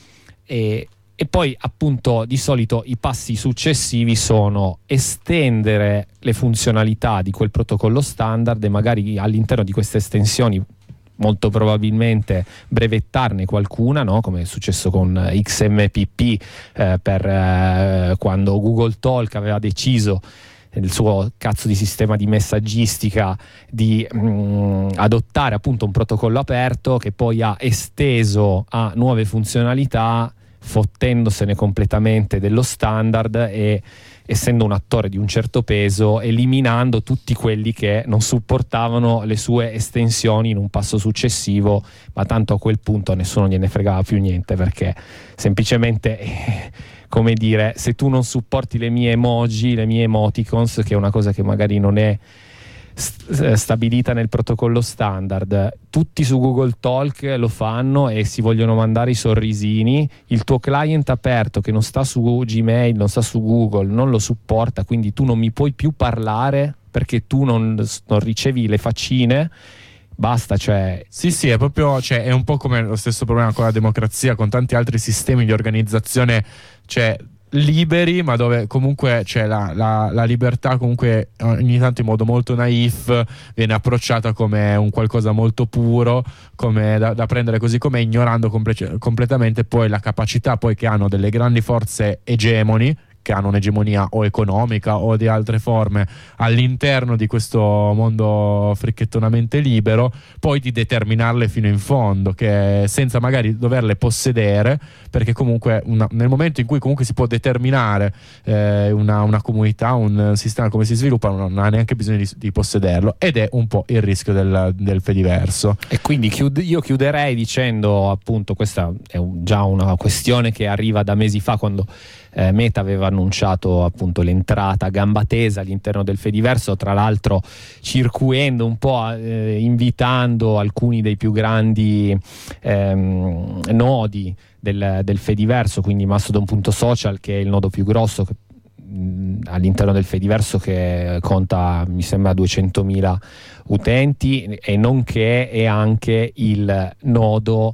e, e poi appunto di solito i passi successivi sono estendere le funzionalità di quel protocollo standard e magari all'interno di queste estensioni molto probabilmente brevettarne qualcuna, no? come è successo con XMPP eh, per eh, quando Google Talk aveva deciso nel suo cazzo di sistema di messaggistica di mh, adottare appunto un protocollo aperto che poi ha esteso a nuove funzionalità fottendosene completamente dello standard e essendo un attore di un certo peso, eliminando tutti quelli che non supportavano le sue estensioni in un passo successivo, ma tanto a quel punto nessuno gliene fregava più niente perché semplicemente, (laughs) come dire, se tu non supporti le mie emoji, le mie emoticons, che è una cosa che magari non è st- stabilita nel protocollo standard. Tutti su Google Talk lo fanno e si vogliono mandare i sorrisini. Il tuo client aperto che non sta su Gmail, non sta su Google, non lo supporta, quindi tu non mi puoi più parlare perché tu non, non ricevi le faccine basta, cioè... Sì, sì, è proprio, cioè, è un po' come lo stesso problema con la democrazia, con tanti altri sistemi di organizzazione, cioè liberi, ma dove comunque c'è la, la, la, libertà, comunque ogni tanto in modo molto naif viene approcciata come un qualcosa molto puro, come da, da prendere così come ignorando comple- completamente poi la capacità poi che hanno delle grandi forze egemoni che hanno un'egemonia o economica o di altre forme all'interno di questo mondo fricchettonamente libero, poi di determinarle fino in fondo, che senza magari doverle possedere, perché comunque una, nel momento in cui comunque si può determinare eh, una, una, comunità, un sistema come si sviluppa, non ha neanche bisogno di, di possederlo ed è un po' il rischio del, del Fediverso. E quindi chiud- io chiuderei dicendo appunto questa è un, già una questione che arriva da mesi fa quando eh, Meta aveva annunciato appunto l'entrata a gamba tesa all'interno del Fediverso, tra l'altro circuendo un po', eh, invitando alcuni dei più grandi ehm, nodi del, del Fediverso, quindi Mastodon.social che è il nodo più grosso che, mh, all'interno del Fediverso che conta mi sembra 200.000 utenti e nonché è anche il nodo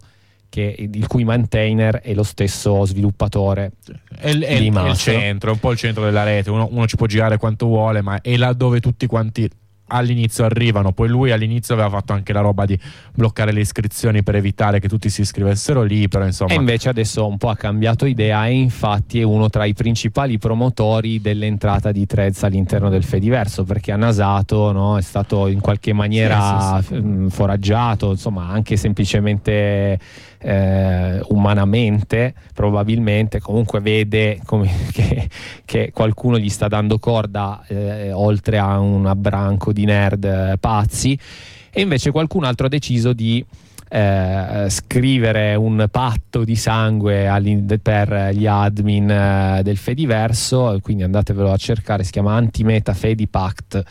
che, il cui maintainer è lo stesso sviluppatore. È, è, è il centro, è un po' il centro della rete, uno, uno ci può girare quanto vuole, ma è là dove tutti quanti all'inizio arrivano. Poi lui all'inizio aveva fatto anche la roba di bloccare le iscrizioni per evitare che tutti si iscrivessero lì, però insomma... E invece adesso un po' ha cambiato idea e infatti è uno tra i principali promotori dell'entrata di Threads all'interno del Fediverso perché ha nasato, no? è stato in qualche maniera sì, sì, sì. Mm, foraggiato, insomma anche semplicemente eh, umanamente probabilmente comunque vede come, (laughs) che, che, qualcuno gli sta dando corda eh, oltre a un abbranco di nerd eh, pazzi e invece qualcun altro ha deciso di eh, scrivere un patto di sangue per gli admin eh, del Fediverso, quindi andatevelo a cercare, si chiama Antimeta Fedipact,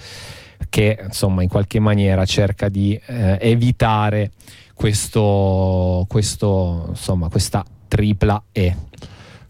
che insomma in qualche maniera cerca di eh, evitare questo, questo, insomma, questa tripla E.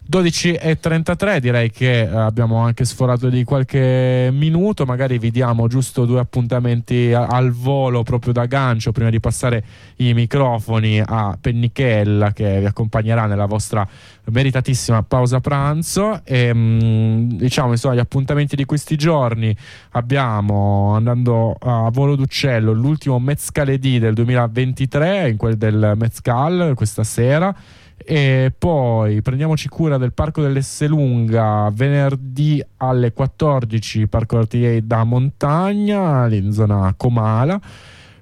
12.33 direi che eh, abbiamo anche sforato di qualche minuto, magari vi diamo giusto due appuntamenti al volo proprio da gancio prima di passare i microfoni a Pennichella che vi accompagnerà nella vostra meritatissima pausa pranzo. E mm, diciamo insomma gli appuntamenti di questi giorni abbiamo andando a volo d'uccello l'ultimo Mezcaledì del 2023 in quel del Mezcal questa sera e poi prendiamoci cura del Parco dell'Esselunga venerdì alle 14 Parco RTA da Montagna in zona Comala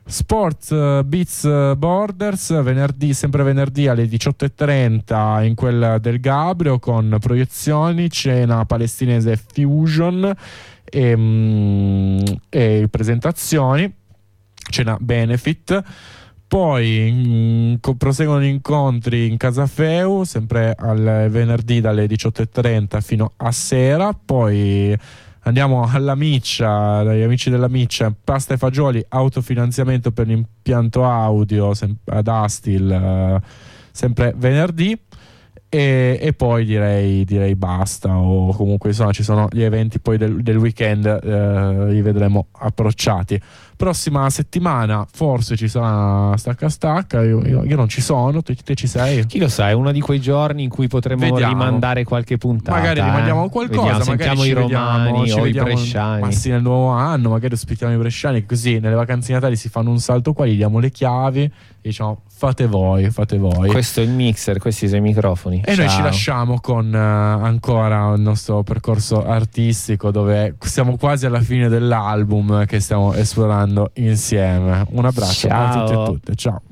Sport eh, Beats eh, Borders, venerdì, sempre venerdì alle 18.30 in quella del Gabrio con proiezioni, cena palestinese Fusion e, mm, e presentazioni, cena Benefit. Poi co- proseguono gli incontri in Casa Feu, sempre al venerdì dalle 18.30 fino a sera. Poi andiamo alla Miccia, dagli amici della Miccia, pasta e fagioli, autofinanziamento per l'impianto audio sem- ad Astil, eh, sempre venerdì. E, e poi direi, direi basta o comunque insomma ci sono gli eventi poi del, del weekend eh, li vedremo approcciati prossima settimana forse ci sarà stacca stacca io, io- io non ci sono te, te ci sei Chi lo sa, è uno di quei giorni in cui potremmo Vediamo. rimandare qualche puntata. magari eh. rimandiamo qualcosa Vediamo, magari sentiamo ci i vediamo, romani ci o i vediamo- bresciani. ma sì nel nuovo anno magari ospitiamo i bresciani così nelle vacanze di Natale si fanno un salto qua gli diamo le chiavi e diciamo fate voi fate voi Questo è il mixer, questi sono i microfoni. E noi ci Ciao. lasciamo con eh, ancora il nostro percorso artistico dove siamo quasi alla fine dell'album che stiamo esplorando insieme. Un abbraccio a Ciao. tutti e tutte, ciao.